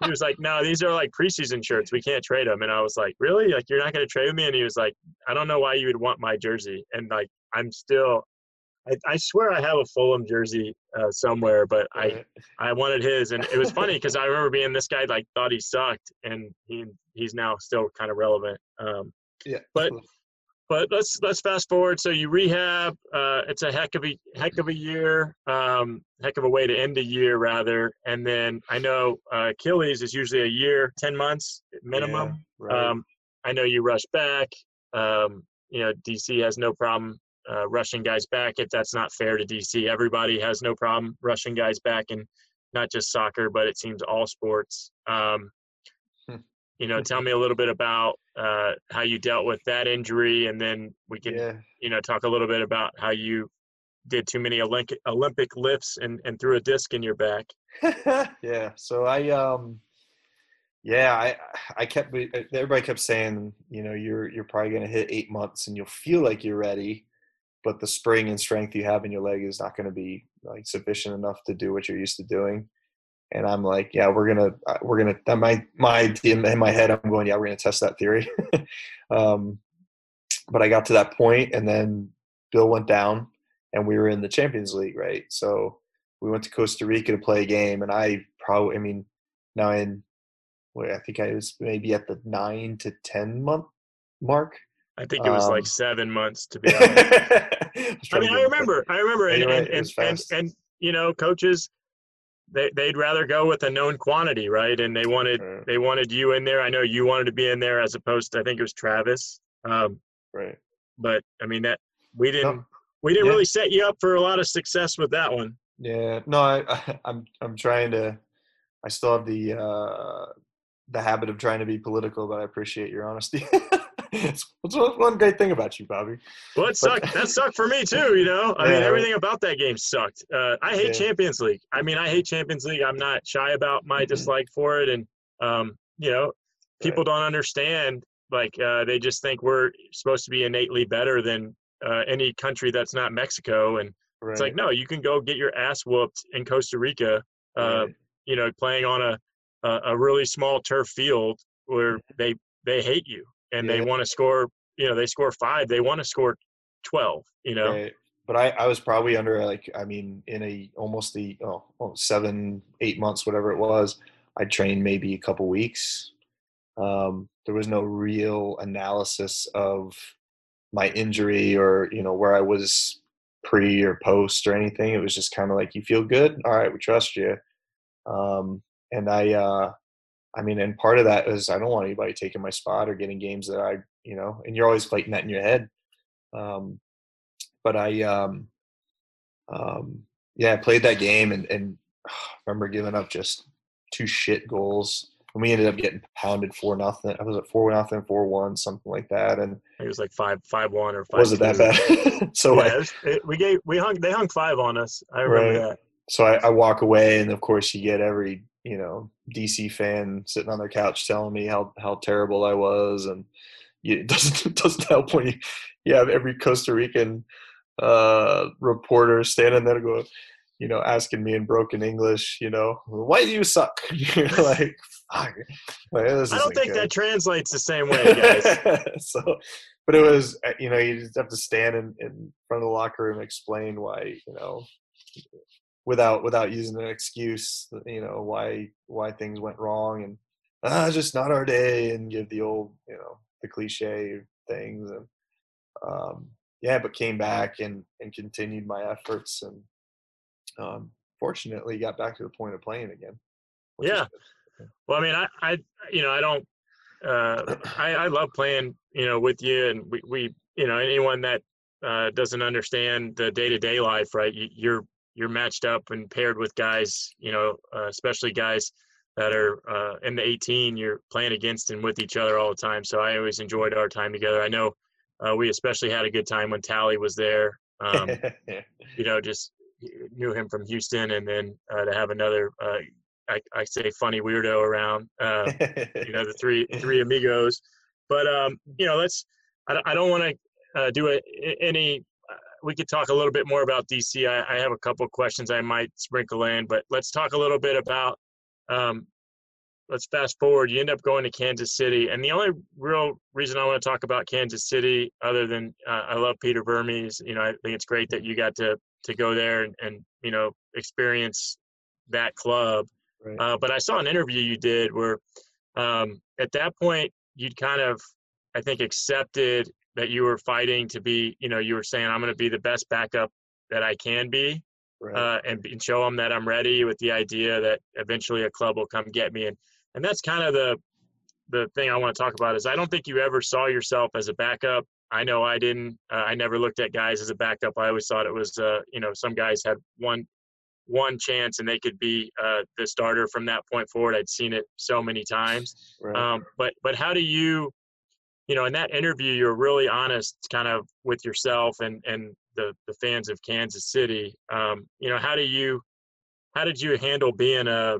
he was like, "No, these are like preseason shirts. We can't trade them." And I was like, "Really? Like you're not going to trade with me?" And he was like, "I don't know why you would want my jersey." And like I'm still I, I, swear I have a Fulham jersey uh, somewhere, but I I wanted his, and it was funny because I remember being this guy like thought he sucked, and he he's now still kind of relevant. Um, yeah, but but let's let's fast forward. So you rehab. Uh, it's a heck of a heck of a year, um, heck of a way to end a year rather. And then I know uh, Achilles is usually a year, ten months minimum. Yeah, right. um, I know you rush back. Um, you know DC has no problem uh, rushing guys back if that's not fair to DC. Everybody has no problem rushing guys back, and not just soccer, but it seems all sports. Um. You know, tell me a little bit about uh, how you dealt with that injury, and then we can, yeah. you know, talk a little bit about how you did too many Olympic Olympic lifts and, and threw a disc in your back. yeah. So I um yeah, I I kept everybody kept saying, you know, you're you're probably going to hit 8 months and you'll feel like you're ready but the spring and strength you have in your leg is not going to be like sufficient enough to do what you're used to doing. And I'm like, yeah, we're gonna, uh, we're gonna. My my in my head, I'm going, yeah, we're gonna test that theory. um, but I got to that point, and then Bill went down, and we were in the Champions League, right? So we went to Costa Rica to play a game, and I probably, I mean, now in, wait, I think I was maybe at the nine to ten month mark I think it was um, like seven months to be honest. I mean, I remember, I remember, and, and, and, and, and, you know, coaches, they they'd rather go with a known quantity, right? And they wanted right. they wanted you in there. I know you wanted to be in there as opposed to I think it was Travis. Um, right. But I mean that we didn't no. we didn't yeah. really set you up for a lot of success with that one. Yeah. No, I, I I'm I'm trying to. I still have the uh, the habit of trying to be political, but I appreciate your honesty. That's one great thing about you, Bobby. Well, it sucked. that sucked for me too. You know, I yeah, mean, everything about that game sucked. Uh, I hate yeah. Champions League. I mean, I hate Champions League. I'm not shy about my mm-hmm. dislike for it, and um, you know, people right. don't understand. Like, uh, they just think we're supposed to be innately better than uh, any country that's not Mexico, and right. it's like, no, you can go get your ass whooped in Costa Rica. Uh. You know, playing on a a really small turf field where they they hate you and yeah. they want to score you know they score five they want to score 12 you know? Right. but I, I was probably under like i mean in a almost the oh, seven eight months whatever it was i trained maybe a couple weeks. Um, there was no real analysis of my injury or you know where i was pre or post or anything. It was just kind of like you feel good? All right we trust you. Um, and i uh, I mean, and part of that is I don't want anybody taking my spot or getting games that I, you know, and you're always fighting that in your head. Um, but I, um, um, yeah, I played that game and, and oh, remember giving up just two shit goals. And we ended up getting pounded four nothing. I was at four nothing, four one, something like that. And it was like five five one or five. Was it that bad? so yeah, I, it it, we gave we hung they hung five on us. I remember right. that. So I, I walk away, and of course you get every you know DC fan sitting on their couch telling me how how terrible I was, and it doesn't it doesn't help when you you have every Costa Rican uh, reporter standing there going, you know, asking me in broken English, you know, why do you suck? You're like, fuck. Like, I don't think good. that translates the same way, guys. so, but it was, uh, you know, you just have to stand in, in front of the locker room and explain why, you know, without without using an excuse, you know, why why things went wrong and ah, just not our day, and give the old, you know, the cliche things and um, yeah, but came back and and continued my efforts and um, fortunately got back to the point of playing again. Yeah. Well, I mean, I, I, you know, I don't, uh, I, I love playing, you know, with you and we, we, you know, anyone that uh, doesn't understand the day to day life, right? You, you're, you're matched up and paired with guys, you know, uh, especially guys that are uh, in the 18 you're playing against and with each other all the time. So I always enjoyed our time together. I know uh, we especially had a good time when Tally was there. Um. You know, just knew him from Houston, and then uh, to have another, uh, I, I, say funny weirdo around. Uh, you know, the three three amigos. But um, you know, let's. I, I don't want to uh, do a, any we could talk a little bit more about DC. I, I have a couple questions I might sprinkle in, but let's talk a little bit about um, let's fast forward. You end up going to Kansas City, and the only real reason I want to talk about Kansas City, other than uh, I love Peter Vermes, you know, I think it's great that you got to to go there and, and you know experience that club. Right. Uh, but I saw an interview you did where um, at that point you'd kind of, I think, accepted that you were fighting to be, you know, you were saying I'm going to be the best backup that I can be right. uh, and, and show them that I'm ready with the idea that eventually a club will come get me. And and that's kind of the the thing I want to talk about is I don't think you ever saw yourself as a backup. I know I didn't. Uh, I never looked at guys as a backup. I always thought it was, uh, you know, some guys had one one chance and they could be uh, the starter from that point forward. I'd seen it so many times. Right. Um, but but how do you, you know, in that interview, you're really honest, kind of with yourself and and the the fans of Kansas City. Um, you know, how do you how did you handle being a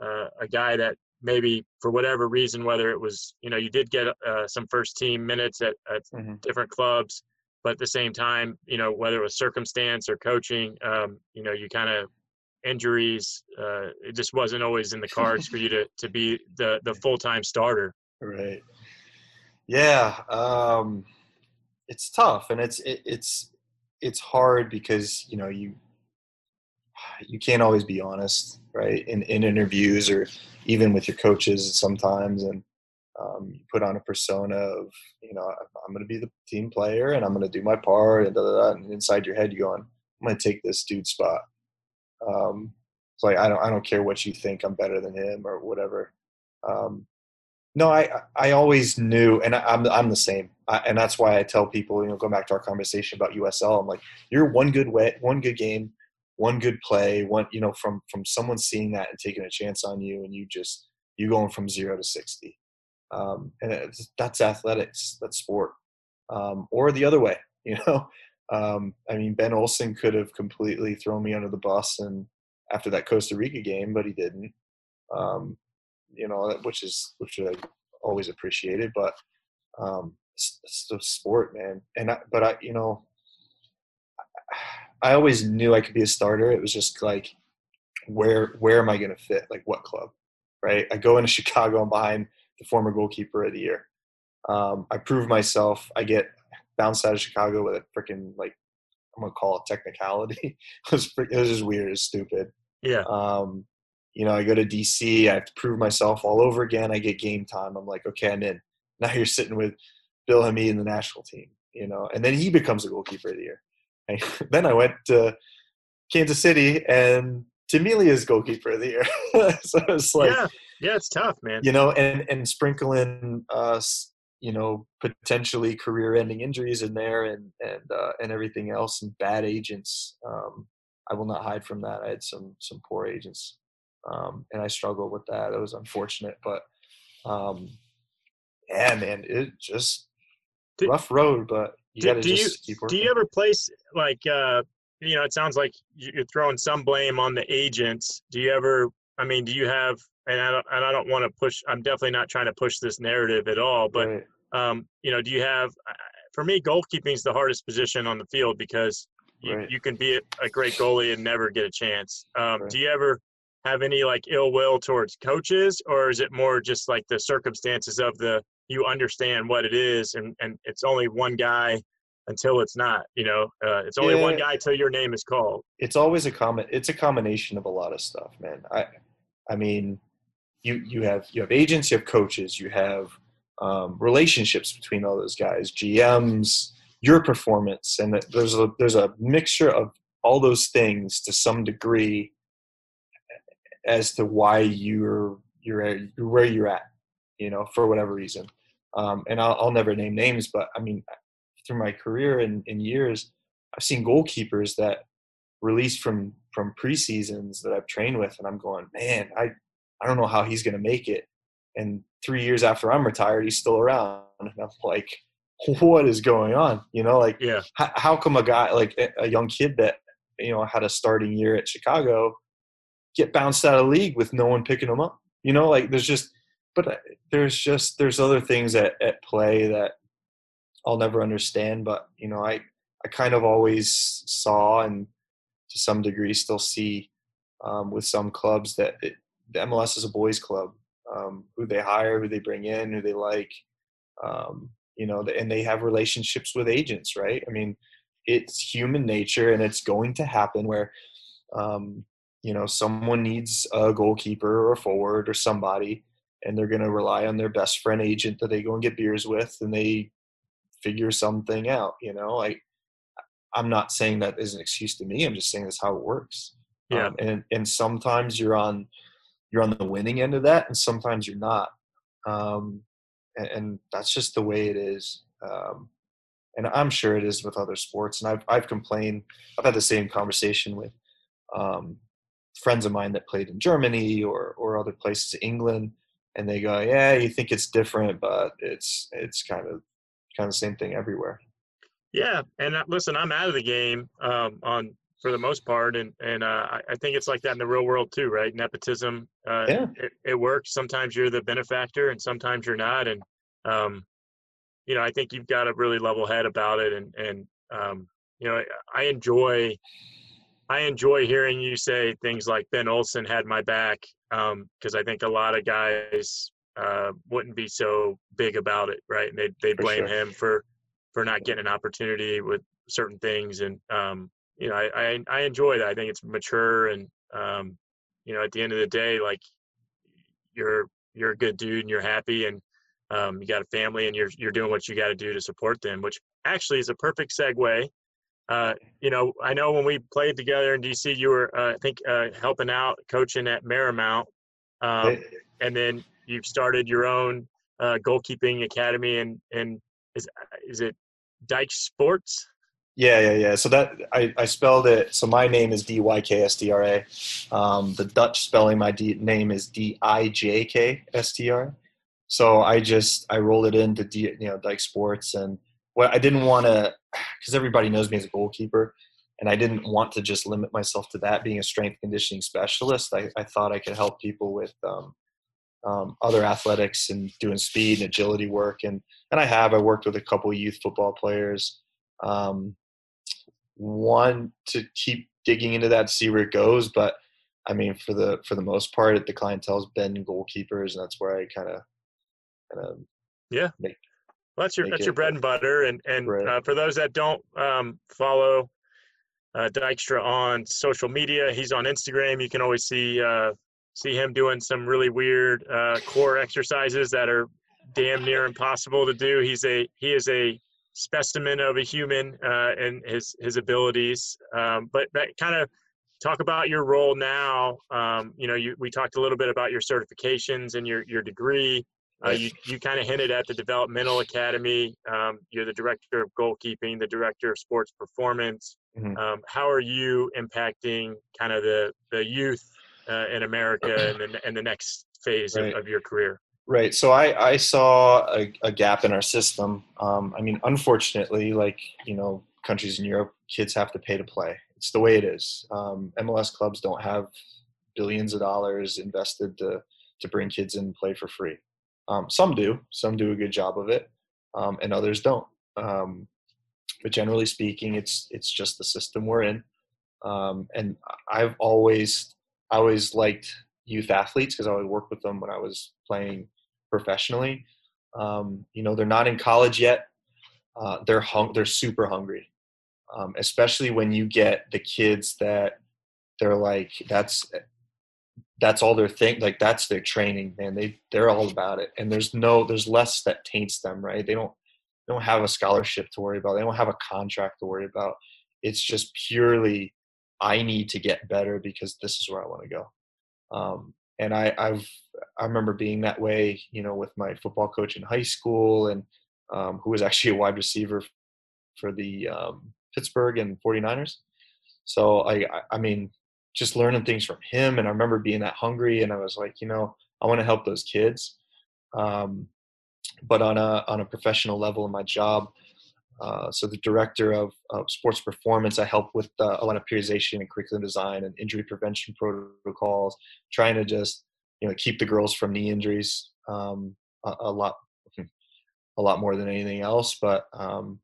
a, a guy that maybe for whatever reason, whether it was you know you did get uh, some first team minutes at, at mm-hmm. different clubs, but at the same time, you know whether it was circumstance or coaching, um, you know you kind of injuries, uh, it just wasn't always in the cards for you to to be the the full time starter. Right. Yeah. Um, it's tough, and it's it, it's it's hard because you know you you can't always be honest, right? In in interviews or even with your coaches sometimes, and um, you put on a persona of you know I'm going to be the team player and I'm going to do my part and da, da, da, and inside your head you're going I'm going to take this dude's spot. Um, it's like I don't I don't care what you think I'm better than him or whatever. Um, no, I I always knew, and I, am I'm, I'm the same, I, and that's why I tell people, you know, go back to our conversation about USL. I'm like, you're one good way, one good game, one good play, one you know, from from someone seeing that and taking a chance on you, and you just you going from zero to sixty, um, and that's athletics, that's sport, um, or the other way, you know. Um, I mean, Ben Olsen could have completely thrown me under the bus, and after that Costa Rica game, but he didn't. Um, you know, which is which I always appreciated. But um, it's, it's the sport, man. And I, but I, you know, I always knew I could be a starter. It was just like, where where am I going to fit? Like what club, right? I go into Chicago. I'm behind the former goalkeeper of the year. Um, I prove myself. I get bounced out of Chicago with a freaking like I'm gonna call it technicality. it was it was just weird. It's stupid. Yeah. Um, you know, I go to DC, I have to prove myself all over again. I get game time. I'm like, okay, I'm in. Now you're sitting with Bill Hamid in the national team, you know, and then he becomes a goalkeeper of the year. Then I went to Kansas City and Tim is goalkeeper of the year. so it's like, yeah, yeah, it's tough, man. You know, and and sprinkle in, uh, you know, potentially career-ending injuries in there, and and uh, and everything else, and bad agents. Um, I will not hide from that. I had some some poor agents um, and I struggled with that. It was unfortunate, but um, yeah, man, it just do, rough road. But you got to just you, keep working. Do you ever place like uh, you know? It sounds like you're throwing some blame on the agents. Do you ever? I mean, do you have? And I don't, and I don't want to push. I'm definitely not trying to push this narrative at all. But right. um, you know, do you have? For me, goalkeeping is the hardest position on the field because you, right. you can be a great goalie and never get a chance. Um, right. Do you ever? Have any like ill will towards coaches or is it more just like the circumstances of the you understand what it is and and it's only one guy until it's not you know? Uh, it's only yeah. one guy till your name is called. It's always a common it's a combination of a lot of stuff man. I i mean you you have you have agents you have coaches you have um, relationships between all those guys gms your performance and there's a there's a mixture of all those things to some degree as to why you're you're, where you're at, you know, for whatever reason. Um, and I'll, I'll, never name names, but I mean, through my career and in, in years, I've seen goalkeepers that released from from preseasons that I've trained with, and I'm going, man, I I don't know how he's going to make it. And three years after I'm retired, he's still around, and I'm like, what is going on? You know, like, yeah, how, how come a guy like a young kid that you know had a starting year at Chicago get bounced out of league with no one picking them up? You know, like there's just, but uh, there's just there's other things at at play that I'll never understand. But you know, I I kind of always saw and to some degree still see um, with some clubs that it, the MLS is a boys' club. Um, who they hire, who they bring in, who they like, um, you know, and they have relationships with agents, right? I mean, it's human nature, and it's going to happen where, um, you know, someone needs a goalkeeper or a forward or somebody, and they're going to rely on their best friend agent that they go and get beers with, and they figure something out. You know, like I'm not saying that is an excuse to me. I'm just saying that's how it works. Yeah. Um, and and sometimes you're on you're on the winning end of that, and sometimes you're not. Um, and, and, that's just the way it is. Um, and I'm sure it is with other sports. And I've I've complained. I've had the same conversation with um, friends of mine that played in Germany or or other places, in England, and they go, "Yeah, you think it's different, but it's it's kind of kind of the same thing everywhere." Yeah, and uh, listen, I'm out of the game um, on for the most part, and and uh, I think it's like that in the real world too, right? Nepotism, uh, yeah. it, it, works. Sometimes you're the benefactor, and sometimes you're not, and um, you know, I think you've got a really level head about it, and and um, you know, I enjoy. I enjoy hearing you say things like Ben Olsen had my back because um, I think a lot of guys uh, wouldn't be so big about it, right? And they they blame sure. him for for not getting an opportunity with certain things. And um, you know, I, I, I enjoy that. I think it's mature, and um, you know, at the end of the day, like you're you're a good dude and you're happy, and um, you got a family, and you're you're doing what you got to do to support them, which actually is a perfect segue. Uh, you know, I know when we played together in DC, you were, uh, I think, uh, helping out coaching at Marymount, um, and then you've started your own uh, goalkeeping academy, and and is is it Dyke Sports. Yeah, yeah, yeah. So that I, I spelled it. So my name is D Y K S T R A. Um, the Dutch spelling my D, name is D I J K S T R. So I just I rolled it into D, you know Dyke Sports, and what I didn't want to because everybody knows me as a goalkeeper, and I didn't want to just limit myself to that. Being a strength conditioning specialist, I, I thought I could help people with um, um, other athletics and doing speed and agility work. And and I have I worked with a couple youth football players. Um, one to keep digging into that see where it goes, but I mean for the for the most part, the clientele's been goalkeepers, and that's where I kind of kind of yeah. Make, well, that's your that's your bread and butter, and and right. uh, for those that don't um, follow uh, Dykstra on social media, he's on Instagram. You can always see uh, see him doing some really weird uh, core exercises that are damn near impossible to do. He's a he is a specimen of a human uh, and his his abilities. Um, but that kind of talk about your role now. Um, you know, you, we talked a little bit about your certifications and your your degree. Uh, you you kind of hinted at the developmental academy. Um, you're the director of goalkeeping, the director of sports performance. Mm-hmm. Um, how are you impacting kind of the the youth uh, in America and the, and the next phase right. of, of, your career? Right. So I, I saw a, a gap in our system. Um, I mean, unfortunately, like, you know, countries in Europe, kids have to pay to play. It's the way it is. Um, MLS clubs don't have billions of dollars invested to, to bring kids in and play for free. Um, some do. Some do a good job of it, um, and others don't. Um, but generally speaking, it's it's just the system we're in. Um, and I've always I always liked youth athletes because I always worked with them when I was playing professionally. Um, you know, they're not in college yet. Uh, they're hung, they're super hungry, um, especially when you get the kids that they're like that's that's all their thing like that's their training man. They they're all about it. And there's no there's less that taints them right? They don't they don't have a scholarship to worry about. They don't have a contract to worry about. It's just purely I need to get better because this is where I want to go. Um, and I, I've I remember being that way, you know, with my football coach in high school, and um, who was actually a wide receiver for the um, Pittsburgh and 49ers. So I, I mean, just learning things from him, and I remember being that hungry, and I was like, you know, I want to help those kids. Um, but on a on a professional level in my job, uh, so the director of, of, sports performance, I help with uh, a lot of periodization and curriculum design and injury prevention protocols, trying to just you know keep the girls from knee injuries um, a, a, lot a lot more than anything else. But um,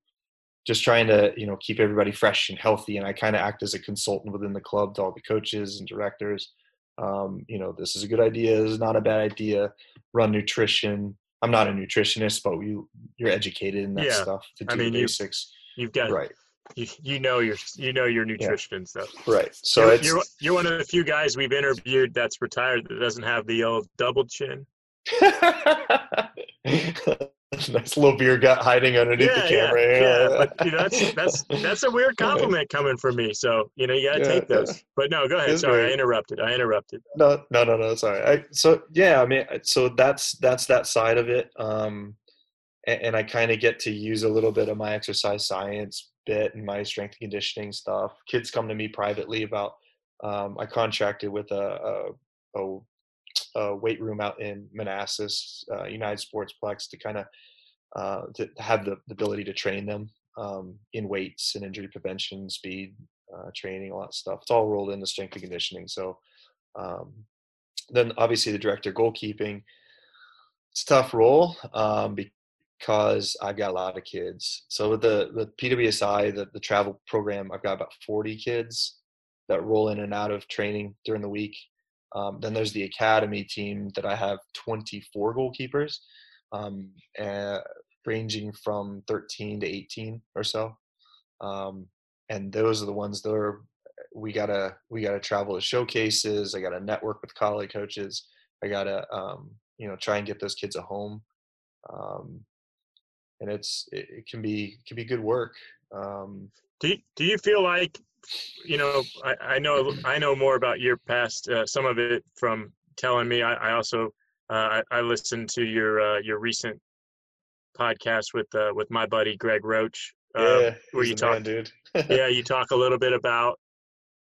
just trying to you know keep everybody fresh and healthy. And I kind of act as a consultant within the club to all the coaches and directors. Um, you know, this is a good idea. This is not a bad idea. Run nutrition I'm not a nutritionist, but you you're educated in that yeah. stuff to do I mean, basics. You, have got right. You, you know your you know your nutrition yeah. and stuff. Right. So you're, it's you're, you're one of the few guys we've interviewed that's retired that doesn't have the old double chin. nice little beer gut hiding underneath yeah, the camera. Yeah, yeah, but you know that's that's that's a weird compliment coming from me. So you know you got to yeah, take those. But no, go ahead. Sorry, I interrupted. I interrupted. No, no, no, no. Sorry. I, so yeah, I mean, so that's that's that side of it. Um, and, and I kind of get to use a little bit of my exercise science bit and my strength conditioning stuff. Kids come to me privately about. Um, I contracted with a, a, a a weight room out in Manassas, uh, United Sportsplex, to kind of uh, to have the, the, ability to train them um, in weights and injury prevention, speed uh, training, a lot of stuff. It's all rolled into strength and conditioning. So um, then obviously the director goalkeeping. It's a tough role um, because I've got a lot of kids. So with the the PWSI, the, the travel program, I've got about 40 kids that roll in and out of training during the week. Um, then there's the academy team that I have 24 goalkeepers, um, uh, ranging from 13 to 18 or so. Um, and those are the ones that are we gotta we gotta travel to showcases. I gotta network with college coaches. I gotta um, you know try and get those kids a home. Um, and it's it, it, can be it can be good work. Um, do you, do you feel like you know, I, I know I know more about your past. Uh, some of it from telling me. I, I also uh, I, I, listened to your uh, your recent podcast with uh, with my buddy Greg Roach. Um, yeah, where you talk, man, dude. yeah, you talk a little bit about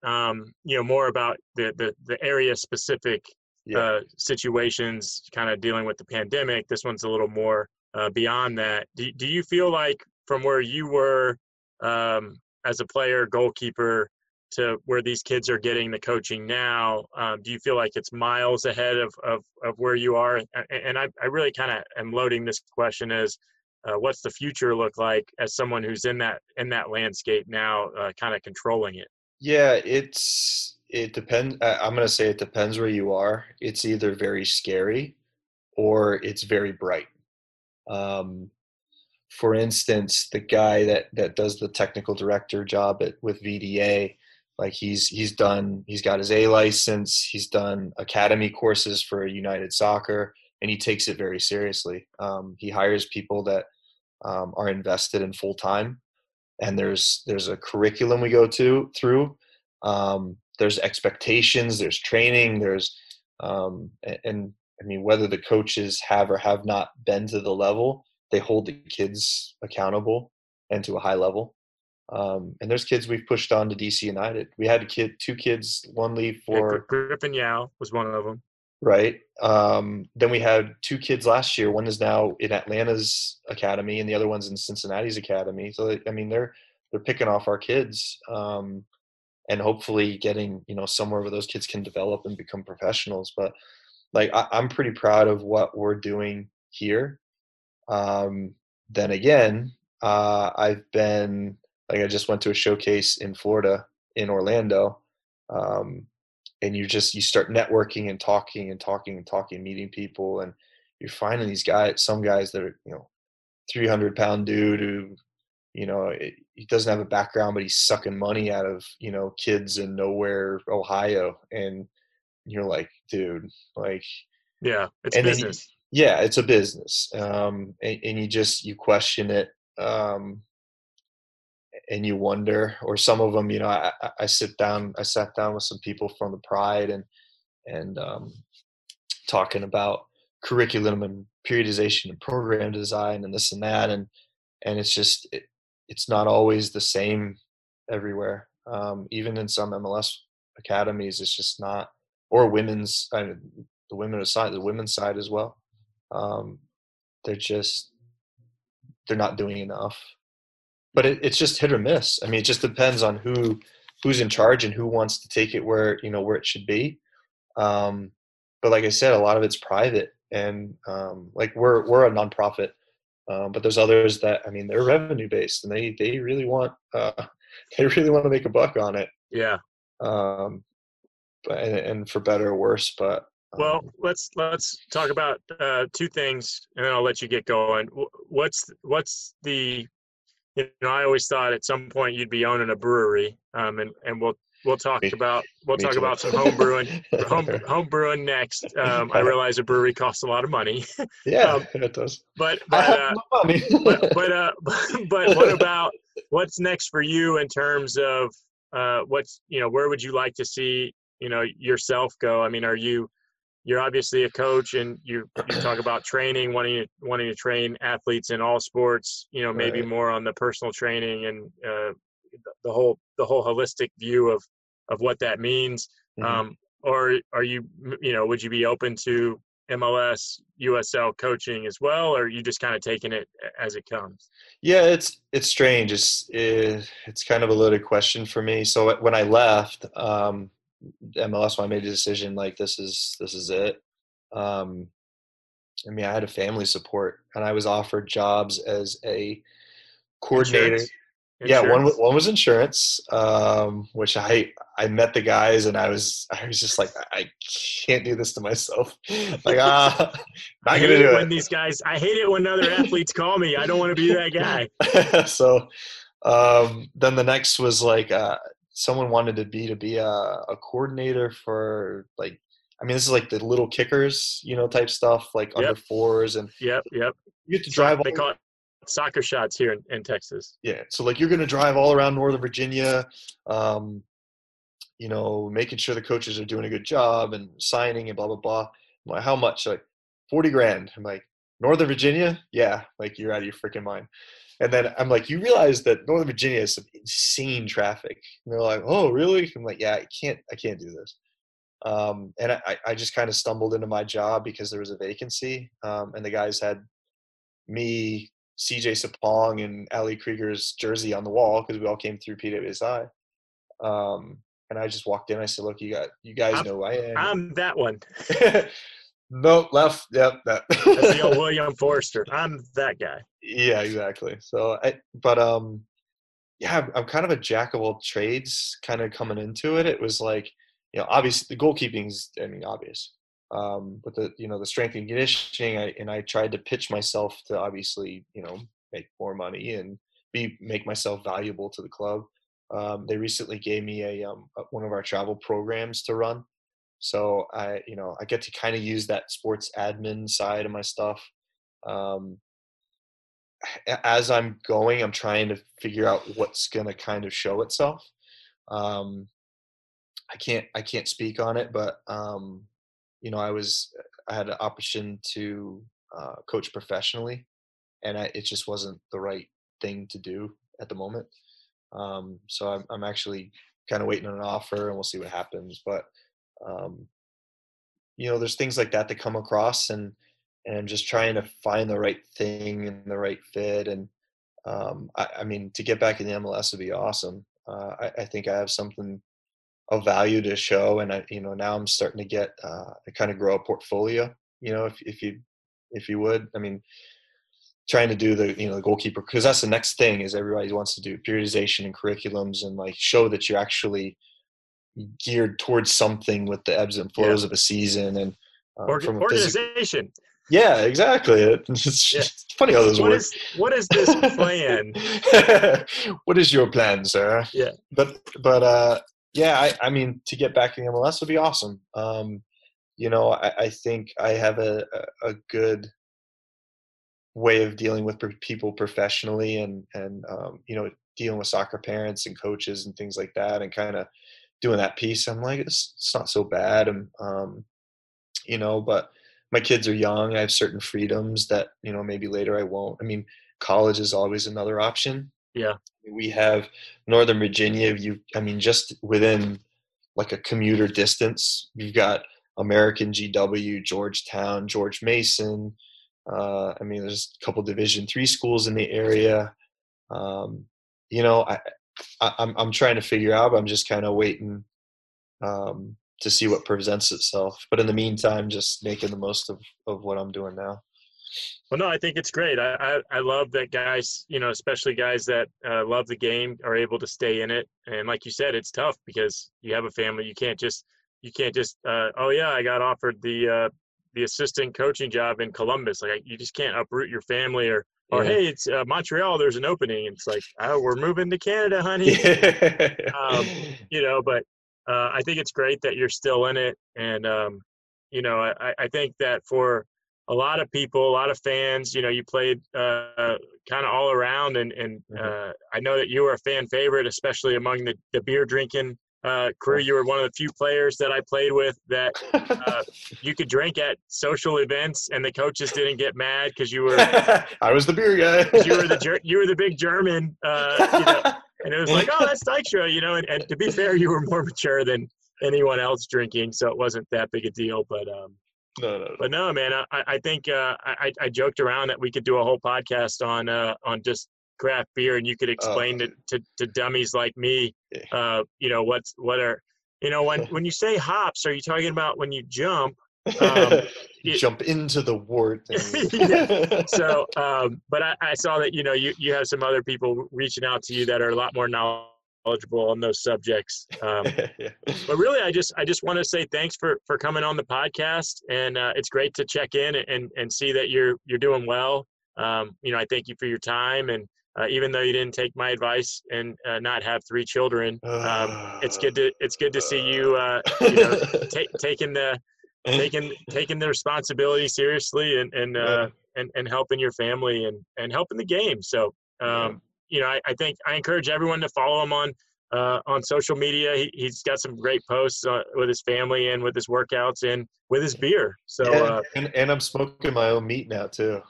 um, you know more about the the, the area specific yeah. uh, situations, kind of dealing with the pandemic. This one's a little more uh, beyond that. Do do you feel like from where you were um, as a player, goalkeeper, to where these kids are getting the coaching now? Um, do you feel like it's miles ahead of, of, of where you are? And I, I really kind of am loading this question as uh, what's the future look like as someone who's in that in that landscape now, uh, kind of controlling it? Yeah, it's it depends. I'm going to say it depends where you are. It's either very scary or it's very bright. Um, for instance, the guy that that does the technical director job at with VDA, like he's he's done he's got his A license, he's done academy courses for United Soccer, and he takes it very seriously. Um, he hires people that um, are invested in full time, and there's there's a curriculum we go to through. Um, there's expectations, there's training, there's um, and, and I mean whether the coaches have or have not been to the level they hold the kids accountable and to a high level. Um, and there's kids we've pushed on to DC United. We had a kid, two kids, one leave for Griffin Yow was one of them. Right. Um, then we had two kids last year. One is now in Atlanta's academy, and the other one's in Cincinnati's academy. So I mean, they're they're picking off our kids, um, and hopefully getting you know somewhere where those kids can develop and become professionals. But like I, I'm pretty proud of what we're doing here um, then again, uh, I've been like I just went to a showcase in Florida in Orlando, um, and you just you start networking and talking and talking and talking, meeting people, and you're finding these guys, some guys that are you know, 300 pound dude who, you know, it, he doesn't have a background, but he's sucking money out of you know kids in nowhere Ohio, and you're like, dude, like, yeah, it's business yeah it's a business um, and, and, you just you question it um, and you wonder or some of them you know I, I sit down i sat down with some people from the pride and and um, talking about curriculum and periodization and program design and this and that and and it's just it, it's not always the same everywhere um, even in some mls academies it's just not or women's I mean, the women's side the women's side as well um, they're just they're not doing enough. But it, it's just hit or miss. I mean it just depends on who who's in charge and who wants to take it where you know where it should be. Um, but like i said a lot of it's private and um, like we're we're a nonprofit um, but there's others that i mean they're revenue based and they they really want uh, they really want to make a buck on it. Yeah. Um, but and, and for better or worse but well, let's let's talk about uh, two things, and then I'll let you get going. What's what's the you know I always thought at some point you'd be owning a brewery, um, and and we'll we'll talk about we'll talk too. about some home brewing home, home brewing next. Um, I realize a brewery costs a lot of money. Yeah, um, it does. But but uh, but but, uh, but what about what's next for you in terms of uh, what's you know where would you like to see you know yourself go? I mean, are you you're obviously a coach and you, you talk about training wanting to wanting to train athletes in all sports you know maybe right. more on the personal training and uh, the whole the whole holistic view of of what that means mm-hmm. um, or are you you know would you be open to MLS USL coaching as well or are you just kind of taking it as it comes yeah it's it's strange it's it, it's kind of a loaded question for me so when I left um, MLS when I made a decision like this is this is it. Um, I mean, I had a family support, and I was offered jobs as a coordinator. Insurance. Yeah, one one was insurance, um, which I I met the guys, and I was I was just like I can't do this to myself. Like ah, not gonna do it. When these guys, I hate it when other athletes call me. I don't want to be that guy. so um, then the next was like uh, someone wanted to be to be a, a coordinator for like I mean, this is like the little kickers, you know, type stuff, like yep. under fours and yep, yep. You have to drive. They call it soccer shots here in, in Texas. Yeah, so like you're going to drive all around Northern Virginia, um, you know, making sure the coaches are doing a good job and signing and blah blah blah. I'm like, how much? Like forty grand. I'm like, Northern Virginia? Yeah, like you're out of your freaking mind. And then I'm like, you realize that Northern Virginia has some insane traffic. And they're like, oh, really? I'm like, yeah, I can't, I can't do this. Um, and I, I just kind of stumbled into my job because there was a vacancy, um, and the guys had me, CJ Sapong, and Ali Krieger's jersey on the wall because we all came through PWSI. Um, and I just walked in. I said, "Look, you got, you guys I'm, know who I am." I'm that one. No, left. Yep, that. That's the old William Forster. I'm that guy. Yeah, exactly. So, I, but um, yeah, I'm, I'm kind of a jack of all trades. Kind of coming into it, it was like, you know, obviously the goalkeeping's, I mean, obvious. Um, but the you know the strength and conditioning, I, and I tried to pitch myself to obviously you know make more money and be make myself valuable to the club. Um, they recently gave me a um, one of our travel programs to run so I, you know, I get to kind of use that sports admin side of my stuff. Um, as I'm going, I'm trying to figure out what's going to kind of show itself. Um, I can't, I can't speak on it, but um, you know, I was, I had an option to uh, coach professionally, and I, it just wasn't the right thing to do at the moment. Um, so I'm, I'm actually kind of waiting on an offer, and we'll see what happens. But um, you know there's things like that that come across and and just trying to find the right thing and the right fit and um, I, I, mean to get back in the MLS would be awesome. Uh, I, I, think I have something of value to show and I you know now I'm starting to get uh, to kind of grow a portfolio you know if, if you if you would. I mean trying to do the you know the goalkeeper because that's the next thing is everybody wants to do periodization and curriculums and like show that you're actually geared towards something with the ebbs and flows yeah. of a season and uh, organization. Physical... yeah, exactly. It's, yeah. funny how those what work. Is, what is this plan? what is your plan, sir? Yeah, but but uh, yeah, I, I mean, to get back in the MLS would be awesome. Um, you know, I, I think I have a, a, a good way of dealing with people professionally and and um, you know dealing with soccer parents and coaches and things like that and kind of doing that piece, I'm like, it's, it's not so bad. And, um, you know, but my kids are young. I have certain freedoms that, you know, maybe later I won't. I mean, college is always another option. Yeah. We have Northern Virginia. You, I mean, just within like a commuter distance, you've got American GW, Georgetown, George Mason. Uh, I mean, there's a couple Division three schools in the area. Um, you know, I, I, I'm I'm trying to figure out. I'm just kind of waiting um, to see what presents itself. But in the meantime, just making the most of of what I'm doing now. Well, no, I think it's great. I, I, I love that guys, you know, especially guys that uh, love the game are able to stay in it. And like you said, it's tough because you have a family. You can't just you can't just uh, oh yeah, I got offered the uh, the assistant coaching job in Columbus. Like you just can't uproot your family or or yeah. hey, it's uh, Montreal. There's an opening. It's like oh, we're moving to Canada, honey. um, you know, but uh, I think it's great that you're still in it, and um, you know, I, I think that for a lot of people, a lot of fans, you know, you played uh, kind of all around, and and mm-hmm. uh, I know that you were a fan favorite, especially among the, the beer drinking uh, crew. You were one of the few players that I played with that uh, you could drink at social events, and the coaches didn't get mad because you were. I was the beer guy. you were the you were the big German, uh, you know, and it was like, oh, that's Dykstra, you know. And, and, to be fair, you were more mature than anyone else drinking, so it wasn't that big a deal. But um, no, no, no. But no, man, I, I think uh, I, I joked around that we could do a whole podcast on uh, on just craft beer, and you could explain uh, to, to, to dummies like me, uh, you know, what's what are you know when when you say hops, are you talking about when you jump? Um, you jump into the wort. yeah. So, um, but I, I, saw that you know you you have some other people reaching out to you that are a lot more knowledgeable on those subjects. Um, yeah. But really, I just I just want to say thanks for for coming on the podcast, and uh, it's great to check in and and see that you're you're doing well. Um, you know, I thank you for your time and uh, even though you didn't take my advice and uh, not have three children. Um, it's good to it's good to see you, uh, you know, t- taking the taking taking the responsibility seriously and and uh, and, and helping your family and and helping the game. So um, you know, I, I, think I encourage everyone to follow him on. Uh, on social media, he, has got some great posts uh, with his family and with his workouts and with his beer. So, and, and I'm smoking my own meat now too.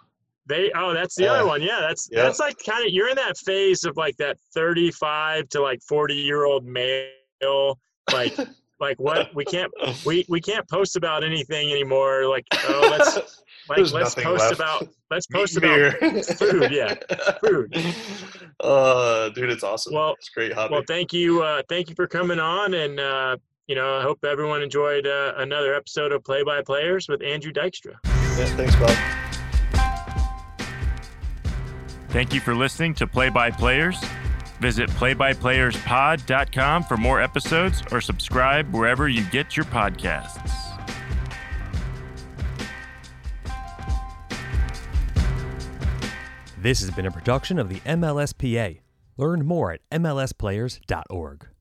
They oh that's the other one. Yeah, that's yeah. that's like kind of you're in that phase of like that 35 to like 40 year old male like like what we can't we we can't post about anything anymore like oh let's like let's post left. about let's post about food yeah food uh dude it's awesome well it's great hobby. well thank you uh thank you for coming on and uh you know i hope everyone enjoyed uh, another episode of play by players with andrew dykstra yeah thanks bob Thank you for listening to Play by Players. Visit playbyplayerspod.com for more episodes or subscribe wherever you get your podcasts. This has been a production of the MLSPA. Learn more at MLSplayers.org.